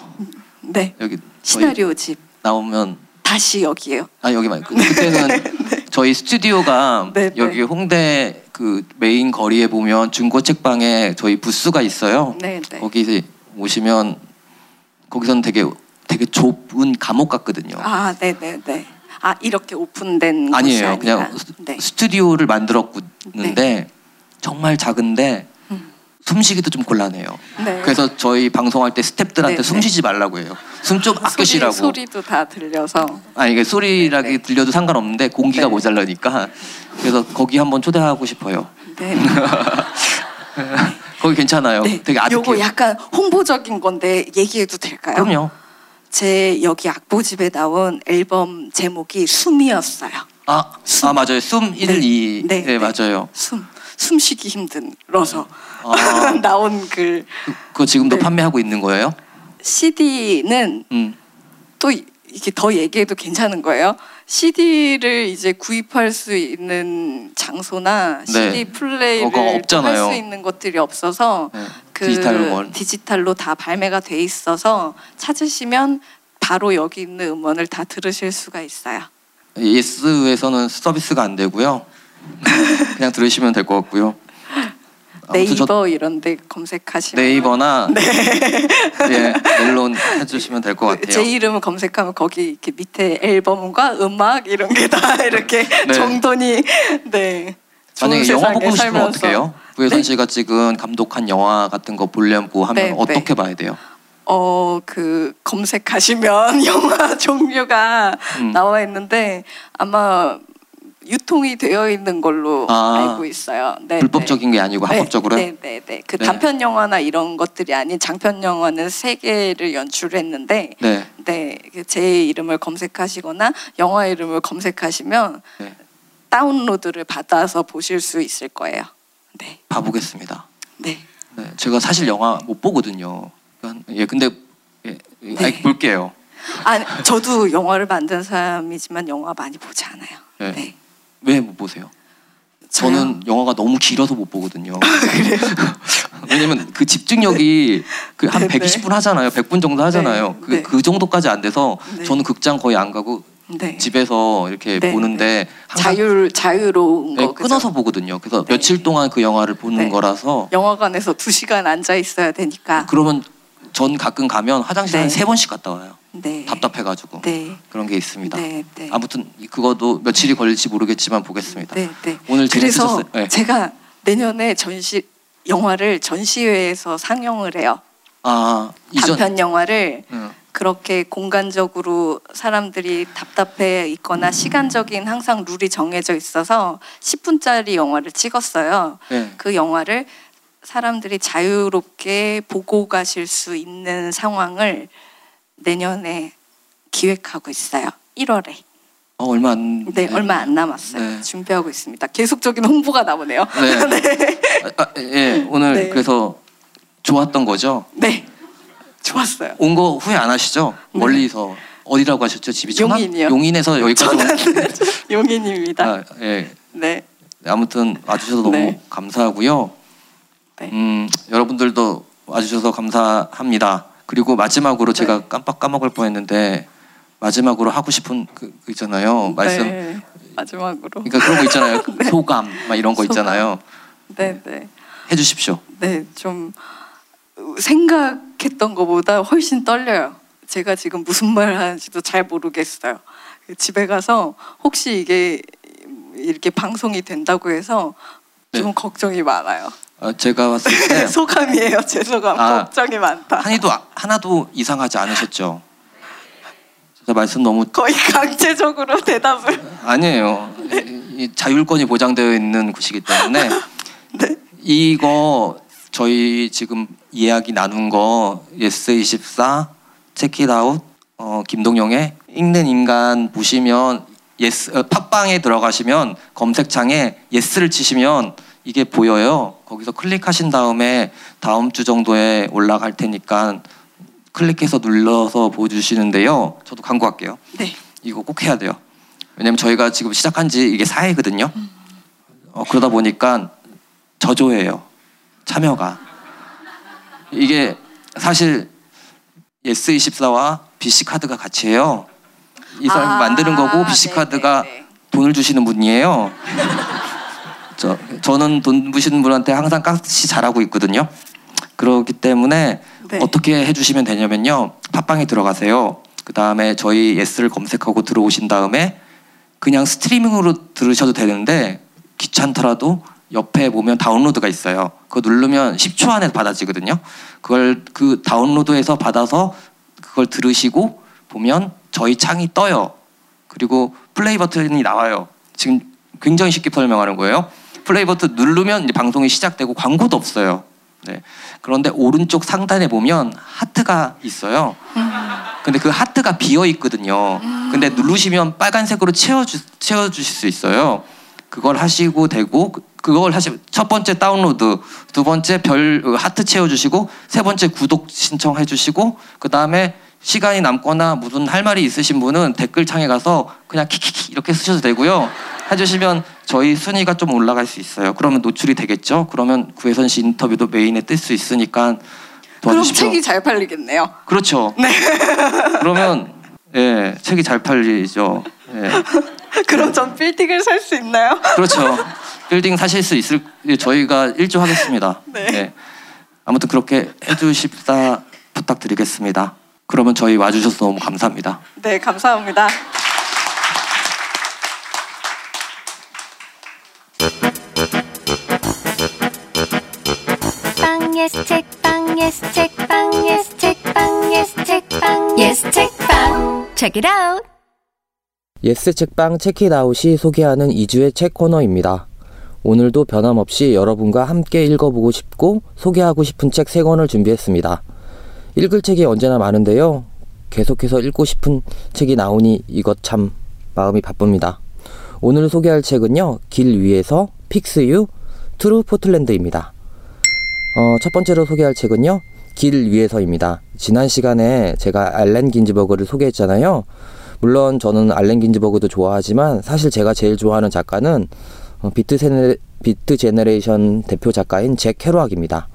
네. 여기 저희 시나리오 집 나오면 다시 여기에요. 아 여기 말고 그때는 저희 스튜디오가 네, 네. 여기 홍대 그 메인 거리에 보면 중고 책방에 저희 부스가 있어요. 네, 네. 거기 오시면 거기서는 되게 되게 좁은 감옥 같거든요. 아, 네, 네, 네. 아 이렇게 오픈된 아니에요. 그냥 스- 네. 스튜디오를 만들었는데 정말 작은데 음. 숨쉬기도 좀 곤란해요. 네. 그래서 저희 방송할 때 스탭들한테 네, 숨 네. 쉬지 말라고 해요. 숨 좀 아껴 쉬라고. 소리, 소리 도 다 들려서. 아니 이게 소리라기 네. 들려도 상관없는데 공기가 네. 모자라니까 그래서 거기 한번 초대하고 싶어요. 네. 거기 괜찮아요. 네. 되게 아득해요. 요거 약간 홍보적인 건데 얘기해도 될까요? 그럼요. 제 여기 악보집에 나온 앨범 제목이 숨이었어요. 아, 숨. 아 맞아요. 숨 1, 네. 2. 네, 네, 네. 맞아요. 숨 숨쉬기 힘들어서 아, 나온 글 그거 지금도 네. 판매하고 있는 거예요? CD는 음. 또 이- 이게 더 얘기해도 괜찮은 거예요. CD를 이제 구입할 수 있는 장소나 네. CD 플레이를 그거 없잖아요. 할수 있는 것들이 없어서 네. 그 디지털원. 디지털로 다 발매가 돼 있어서 찾으시면 바로 여기 있는 음원을 다 들으실 수가 있어요. 예스에서는 서비스가 안 되고요. 그냥 들으시면 될 것 같고요. 아무튼 저 네이버 이런데 검색하시면 네이버나 예, 멜론 해주시면 될 것 같아요. 제 이름을 검색하면 거기 이렇게 밑에 앨범과 음악 이런 게 다 이렇게 네. 정돈이 네. 만약에 영화 보고 싶으면 살면서. 어떻게 해요? 구혜선 네? 씨가 찍은 감독한 영화 같은 거 보려고 하면 네, 어떻게 네. 봐야 돼요? 어, 그 검색하시면 영화 종류가 음. 나와 있는데 아마 유통이 되어 있는 걸로 아, 알고 있어요. 네, 불법적인 게 아니고 네. 합법적으로요? 네, 네, 네. 그 네. 단편 영화나 이런 것들이 아닌 장편 영화는 세 개를 연출했는데 네. 네, 그제 이름을 검색하시거나 영화 이름을 검색하시면 네. 다운로드를 받아서 보실 수 있을 거예요. 네, 봐보겠습니다. 네. 네, 제가 사실 영화 못 보거든요. 예, 근데 예, 예, 아니, 볼게요. 아, 저도 영화를 만든 사람이지만 영화 많이 보지 않아요. 네. 네. 왜 못 보세요? 저요? 저는 영화가 너무 길어서 못 보거든요. 왜냐면 그 집중력이 그한 네네. 120분 하잖아요. 100분 정도 하잖아요. 네, 그, 네. 그 정도까지 안 돼서 네. 저는 극장 거의 안 가고 네. 집에서 이렇게 네, 보는데 자율 자유로운 네, 거 그죠? 끊어서 보거든요. 그래서 네. 며칠 동안 그 영화를 보는 네. 거라서 영화관에서 두 시간 앉아 있어야 되니까. 그러면 전 가끔 가면 화장실 네. 한세 번씩 갔다 와요. 네. 답답해가지고 네. 그런 게 있습니다. 네. 네. 아무튼 이- 그거도 며칠이 걸릴지 모르겠지만 보겠습니다. 네. 네. 오늘 그래서 재밌으셨어요? 네. 제가 내년에 전시 영화를 전시회에서 상영을 해요. 아 이전 단편 영화를 응. 그렇게 공간적으로 사람들이 답답해 있거나 시간적인 항상 룰이 정해져 있어서 10분짜리 영화를 찍었어요. 네. 그 영화를 사람들이 자유롭게 보고 가실 수 있는 상황을 내년에 기획하고 있어요. 1월에. 어, 얼마 안 네, 얼마 안 남았어요. 네. 준비하고 있습니다. 계속적인 홍보가 나오네요. 네. 아, 아, 예 오늘 네. 그래서 좋았던 거죠. 네. 좋았어요. 온 거 후회 안 하시죠? 네. 멀리서 어디라고 하셨죠? 집이 천안? 용인이요. 용인에서 여기까지 온- 용인입니다. 아, 예. 네. 아무튼 와주셔서 너무 네. 감사하고요. 네. 음, 여러분들도 와주셔서 감사합니다. 그리고 마지막으로 제가 네. 깜빡 까먹을 뻔했는데 마지막으로 하고 싶은 그, 그 있잖아요. 말씀. 네. 마지막으로. 그러니까 그런 거 있잖아요. 소감 막 이런 거. 있잖아요. 네, 네. 해주십시오. 네, 좀 생각했던 것보다 훨씬 떨려요. 제가 지금 무슨 말 하는지도 잘 모르겠어요. 집에 가서 혹시 이게 이렇게 방송이 된다고 해서 좀 네. 걱정이 많아요. 어, 제가 봤을 때 소감이에요, 제 소감. 아. 걱정이 많다. 한이도 아- 하나도 이상하지 않으셨죠? 진짜 말씀 너무 거의 강제적으로 대답을. 아니에요. 이- 이 자율권이 보장되어 있는 곳이기 때문에 네. 이거 저희 지금 이야기 나눈 거 예스 24 체키다웃 어, 김동영의 읽는 인간 보시면 예스 어, 팟빵에 들어가시면 검색창에 예스를 치시면 이게 보여요. 거기서 클릭하신 다음에 다음 주 정도에 올라갈 테니까 클릭해서 눌러서 보여주시는데요. 저도 광고할게요. 네. 이거 꼭 해야 돼요. 왜냐면 저희가 지금 시작한 지 이게 4회거든요. 어, 그러다 보니까 저조해요. 참여가. 이게 사실 예스24와 BC카드가 같이 해요. 이 사람이 아, 만드는 거고 네, BC카드가 네, 네. 돈을 주시는 분이에요. 저, 저는 돈 주시는 분한테 항상 깍듯이 잘하고 있거든요. 그렇기 때문에 네. 어떻게 해주시면 되냐면요. 팟빵에 들어가세요. 그 다음에 저희 예스를 검색하고 들어오신 다음에 그냥 스트리밍으로 들으셔도 되는데 귀찮더라도 옆에 보면 다운로드가 있어요. 그거 누르면 10초 안에 받아지거든요. 그걸 그 다운로드해서 받아서 그걸 들으시고 보면 저희 창이 떠요. 그리고 플레이 버튼이 나와요. 지금 굉장히 쉽게 설명하는 거예요. 플레이 버튼 누르면 이제 방송이 시작되고 광고도 없어요. 네. 그런데 오른쪽 상단에 보면 하트가 있어요. 근데 그 하트가 비어 있거든요. 근데 누르시면 빨간색으로 채워주, 채워주실 수 있어요. 그걸 하시고 되고 그- 그걸 하시 첫 번째 다운로드, 두 번째 별 어, 하트 채워주시고 세 번째 구독 신청해주시고 그 다음에 시간이 남거나 무슨 할 말이 있으신 분은 댓글 창에 가서 그냥 키키키 이렇게 쓰셔도 되고요. 해주시면 저희 순위가 좀 올라갈 수 있어요. 그러면 노출이 되겠죠? 그러면 구혜선 씨 인터뷰도 메인에 뜰 수 있으니까 그럼 도와주십시오. 책이 잘 팔리겠네요. 그렇죠. 그러면 예 책이 잘 팔리죠. 예. 그럼 전 빌딩을 살 수 있나요? 그렇죠. 빌딩 사실 수 있을 예, 저희가 일조하겠습니다. 네. 아무튼 그렇게 해주십사 부탁드리겠습니다. 그러면 저희 와주셔서 너무 감사합니다. 네, 감사합니다. 예스 책방 예스 책방 예스 책방 예스 책방 예스 책방 책읽아웃. 예스 책방 책읽아웃이 소개하는 이 주의 책 코너입니다. 오늘도 변함없이 여러분과 함께 읽어보고 싶고 소개하고 싶은 책 3권을 준비했습니다. 읽을 책이 언제나 많은데요. 계속해서 읽고 싶은 책이 나오니 이것 참 마음이 바쁩니다. 오늘 소개할 책은요. 길 위에서 Fix You 트루 포틀랜드입니다. 어, 첫 번째로 소개할 책은요. 길 위에서입니다. 지난 시간에 제가 알렌 긴즈버그를 소개했잖아요. 물론 저는 알렌 긴즈버그도 좋아하지만 사실 제가 제일 좋아하는 작가는 어, 비트, 세네, Beat Generation 대표 작가인 잭 케로악입니다.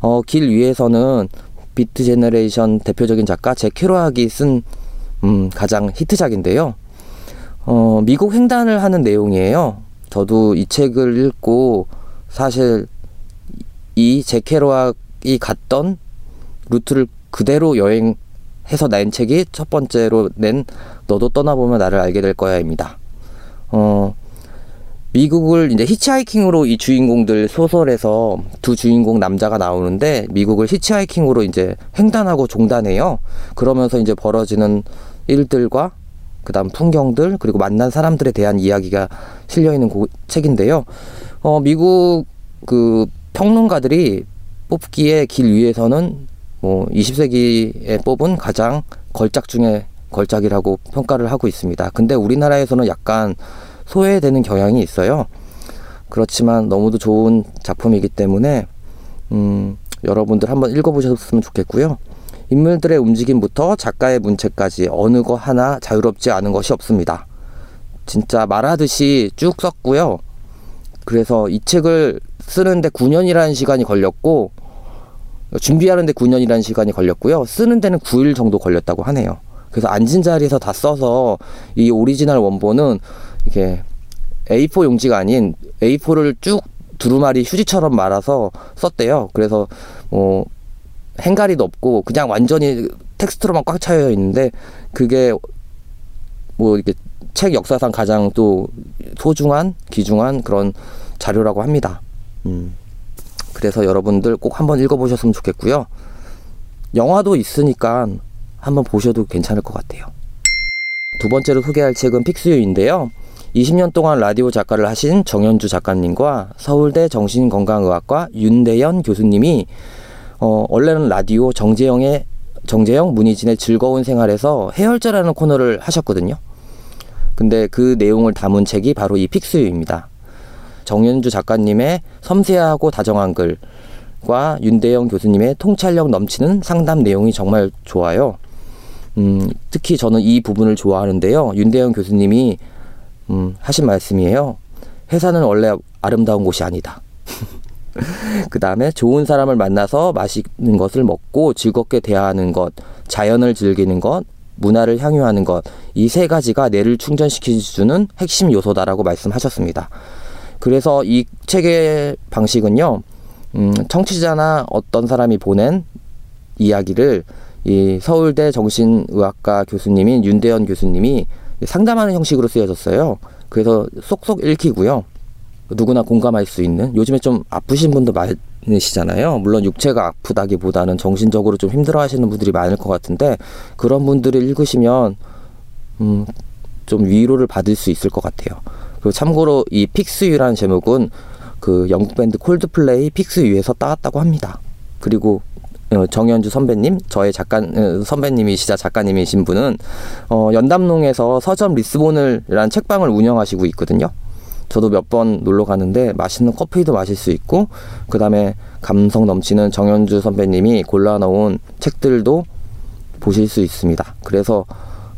어, 길 위에서는 Beat Generation 대표적인 작가 잭 케로악이 쓴 음, 가장 히트작인데요. 어, 미국 횡단을 하는 내용이에요. 저도 이 책을 읽고 사실 이 잭 케루악이 갔던 루트를 그대로 여행해서 낸 책이 첫 번째로 낸 너도 떠나보면 나를 알게 될 거야입니다. 어, 미국을 이제 히치하이킹으로 이 주인공들 소설에서 두 주인공 남자가 나오는데 미국을 히치하이킹으로 이제 횡단하고 종단해요. 그러면서 이제 벌어지는 일들과 그다음 풍경들 그리고 만난 사람들에 대한 이야기가 실려 있는 고- 책인데요. 어, 미국 그 평론가들이 뽑기에 길 위에서는 뭐 20세기에 뽑은 가장 걸작 중에 걸작이라고 평가를 하고 있습니다. 근데 우리나라에서는 약간 소외되는 경향이 있어요. 그렇지만 너무도 좋은 작품이기 때문에 음, 여러분들 한번 읽어보셨으면 좋겠고요. 인물들의 움직임부터 작가의 문체까지 어느 거 하나 자유롭지 않은 것이 없습니다. 진짜 말하듯이 쭉 썼고요. 그래서 이 책을 쓰는데 9년이라는 시간이 걸렸고 준비하는데 9년이라는 시간이 걸렸고요. 쓰는 데는 9일 정도 걸렸다고 하네요. 그래서 앉은 자리에서 다 써서 이 오리지널 원본은 이게 A4 용지가 아닌 A4를 쭉 두루마리 휴지처럼 말아서 썼대요. 그래서 뭐 행가리도 없고 그냥 완전히 텍스트로만 꽉 차여 있는데 그게 뭐 이렇게 책 역사상 가장 또 소중한 귀중한 그런 자료라고 합니다. 음. 그래서 여러분들 꼭 한번 읽어보셨으면 좋겠고요. 영화도 있으니까 한번 보셔도 괜찮을 것 같아요. 두 번째로 소개할 책은 픽스유인데요. 20년 동안 라디오 작가를 하신 정현주 작가님과 서울대 정신건강의학과 윤대현 교수님이 어, 원래는 라디오 정재영의 정재영 문희진의 즐거운 생활에서 해열제라는 코너를 하셨거든요. 근데 그 내용을 담은 책이 바로 이 픽스유입니다. 정현주 작가님의 섬세하고 다정한 글과 윤대영 교수님의 통찰력 넘치는 상담 내용이 정말 좋아요. 음, 특히 저는 이 부분을 좋아하는데요. 윤대영 교수님이 음, 하신 말씀이에요. 회사는 원래 아름다운 곳이 아니다. 그 다음에 좋은 사람을 만나서 맛있는 것을 먹고 즐겁게 대하는 것, 자연을 즐기는 것, 문화를 향유하는 것, 이 세 가지가 뇌를 충전시켜주는 핵심 요소다라고 말씀하셨습니다. 그래서 이 책의 방식은요, 음, 청취자나 어떤 사람이 보낸 이야기를 이 서울대 정신의학과 교수님인 윤대현 교수님이 상담하는 형식으로 쓰여졌어요. 그래서 쏙쏙 읽히고요. 누구나 공감할 수 있는 요즘에 좀 아프신 분도 많으시잖아요. 물론 육체가 아프다기보다는 정신적으로 좀 힘들어하시는 분들이 많을 것 같은데 그런 분들을 읽으시면 음, 좀 위로를 받을 수 있을 것 같아요. 그리고 참고로 이 픽스유라는 제목은 그 영국 밴드 콜드플레이 픽스유에서 따왔다고 합니다. 그리고 어, 정현주 선배님, 저의 작가 어, 선배님이시자 작가님이신 분은 어, 연담농에서 서점 리스본을라는 책방을 운영하시고 있거든요. 저도 몇 번 놀러 가는데 맛있는 커피도 마실 수 있고 그 다음에 감성 넘치는 정현주 선배님이 골라놓은 책들도 보실 수 있습니다. 그래서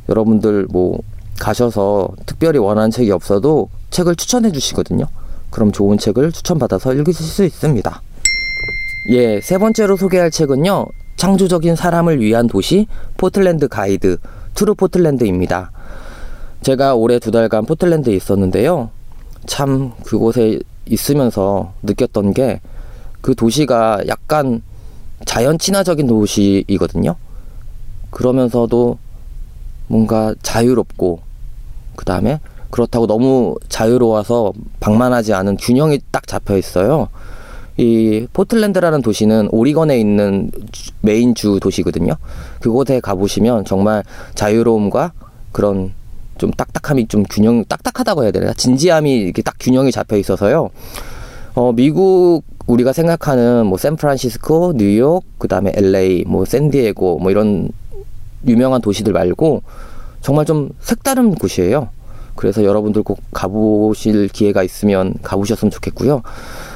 여러분들 뭐 가셔서 특별히 원하는 책이 없어도 책을 추천해 주시거든요. 그럼 좋은 책을 추천받아서 읽으실 수 있습니다. 예, 세 번째로 소개할 책은요. 창조적인 사람을 위한 도시 포틀랜드 가이드 투르 포틀랜드입니다. 제가 올해 두 달간 포틀랜드에 있었는데요. 참 그곳에 있으면서 느꼈던 게 그 도시가 약간 자연 친화적인 도시이거든요. 그러면서도 뭔가 자유롭고 그 다음에 그렇다고 너무 자유로워서 방만하지 않은 균형이 딱 잡혀 있어요. 이 포틀랜드라는 도시는 오리건에 있는 주- 메인 주 도시거든요. 그곳에 가보시면 정말 자유로움과 그런 좀 딱딱함이 좀 균형 딱딱하다고 해야 되나 진지함이 이렇게 딱 균형이 잡혀 있어서요. 어 미국 우리가 생각하는 뭐 샌프란시스코, 뉴욕, 그다음에 LA, 뭐 샌디에고 뭐 이런 유명한 도시들 말고 정말 좀 색다른 곳이에요. 그래서 여러분들 꼭 가보실 기회가 있으면 가보셨으면 좋겠고요.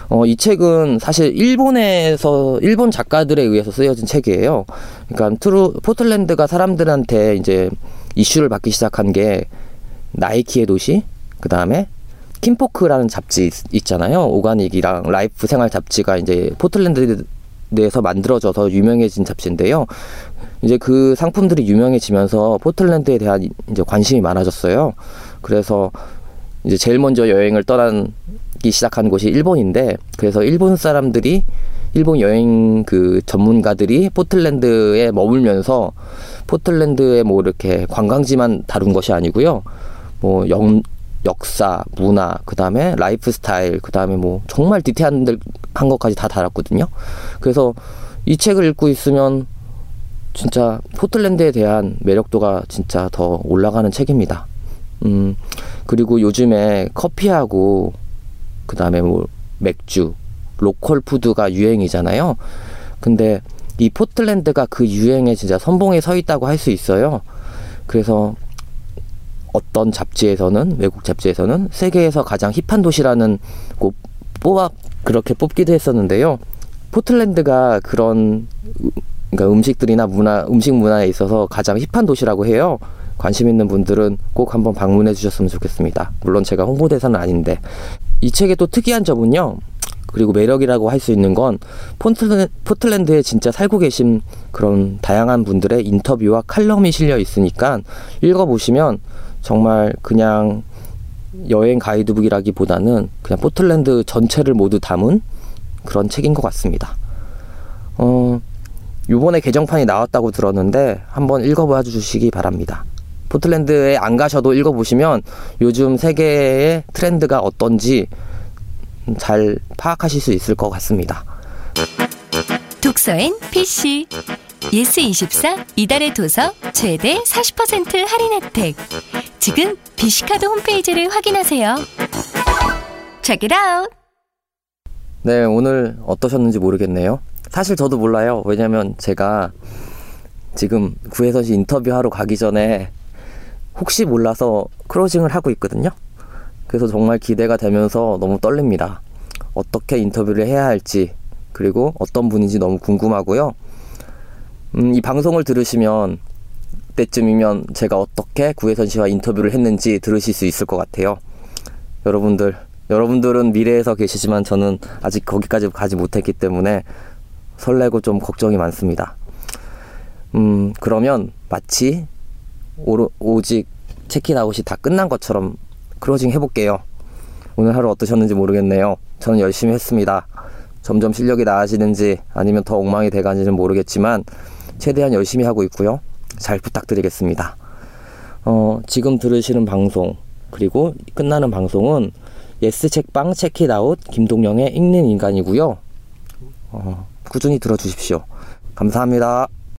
어, 이 책은 사실 일본에서 일본 작가들에 의해서 쓰여진 책이에요. 그러니까 True 포틀랜드가 사람들한테 이제 이슈를 받기 시작한 게 나이키의 도시, 그 다음에 킨포크라는 잡지 있- 있잖아요. organic이랑 life 생활 잡지가 이제 포틀랜드에서 만들어져서 유명해진 잡지인데요. 이제 그 상품들이 유명해지면서 포틀랜드에 대한 이제 관심이 많아졌어요. 그래서 이제 제일 먼저 여행을 떠나기 시작한 곳이 일본인데 그래서 일본 사람들이 일본 여행 그 전문가들이 포틀랜드에 머물면서 포틀랜드의 뭐 이렇게 관광지만 다룬 것이 아니고요. 뭐 영, 역사, 문화, 그 다음에 라이프 스타일, 그 다음에 뭐 정말 디테일한 것까지 다 다뤘거든요. 그래서 이 책을 읽고 있으면 진짜 포틀랜드에 대한 매력도가 진짜 더 올라가는 책입니다. 음, 그리고 요즘에 커피하고 그 다음에 뭐 맥주, 로컬 푸드가 유행이잖아요. 근데 이 포틀랜드가 그 유행에 진짜 선봉에 서 있다고 할 수 있어요. 그래서 어떤 잡지에서는 외국 잡지에서는 세계에서 가장 hip한 도시라는 꼭 뽑아 그렇게 뽑기도 했었는데요. 포틀랜드가 그런 음- 그러니까 음식들이나 문화 음식 문화에 있어서 가장 힙한 도시라고 해요. 관심 있는 분들은 꼭 한번 방문해 주셨으면 좋겠습니다. 물론 제가 홍보대사는 아닌데 이 책의 또 특이한 점은요. 그리고 매력이라고 할 수 있는 건 포틀랜, 포틀랜드에 진짜 살고 계신 그런 다양한 분들의 인터뷰와 칼럼이 실려 있으니까 읽어보시면 정말 그냥 여행 가이드북이라기보다는 그냥 포틀랜드 전체를 모두 담은 그런 책인 것 같습니다. 어, 요번에 개정판이 나왔다고 들었는데 한번 읽어봐 주시기 바랍니다. 포틀랜드에 안 가셔도 읽어보시면 요즘 세계의 트렌드가 어떤지 잘 파악하실 수 있을 것 같습니다. 독서엔 PC 예스24 이달의 도서 최대 40% 할인 혜택 지금 비시카드 홈페이지를 확인하세요 Check it out! 네, 오늘 어떠셨는지 모르겠네요. 사실 저도 몰라요. 왜냐면 제가 지금 구혜선 씨 인터뷰하러 가기 전에 혹시 몰라서 closing을 하고 있거든요. 그래서 정말 기대가 되면서 너무 떨립니다. 어떻게 인터뷰를 해야 할지, 그리고 어떤 분인지 너무 궁금하고요. 음, 이 방송을 들으시면 때쯤이면 제가 어떻게 구혜선 씨와 인터뷰를 했는지 들으실 수 있을 것 같아요. 여러분들, 여러분들은 미래에서 계시지만 저는 아직 거기까지 가지 못했기 때문에 설레고 좀 걱정이 많습니다. 음, 그러면 마치 오, 오직 체키아웃이 다 끝난 것처럼 크로징 해볼게요. 오늘 하루 어떠셨는지 모르겠네요. 저는 열심히 했습니다. 점점 실력이 나아지는지 아니면 더 엉망이 돼가는지는 모르겠지만 최대한 열심히 하고 있고요. 잘 부탁드리겠습니다. 어, 지금 들으시는 방송 그리고 끝나는 방송은 예스 책방 Check it out 김동영의 읽는 인간이고요. 어, 꾸준히 들어주십시오. 감사합니다.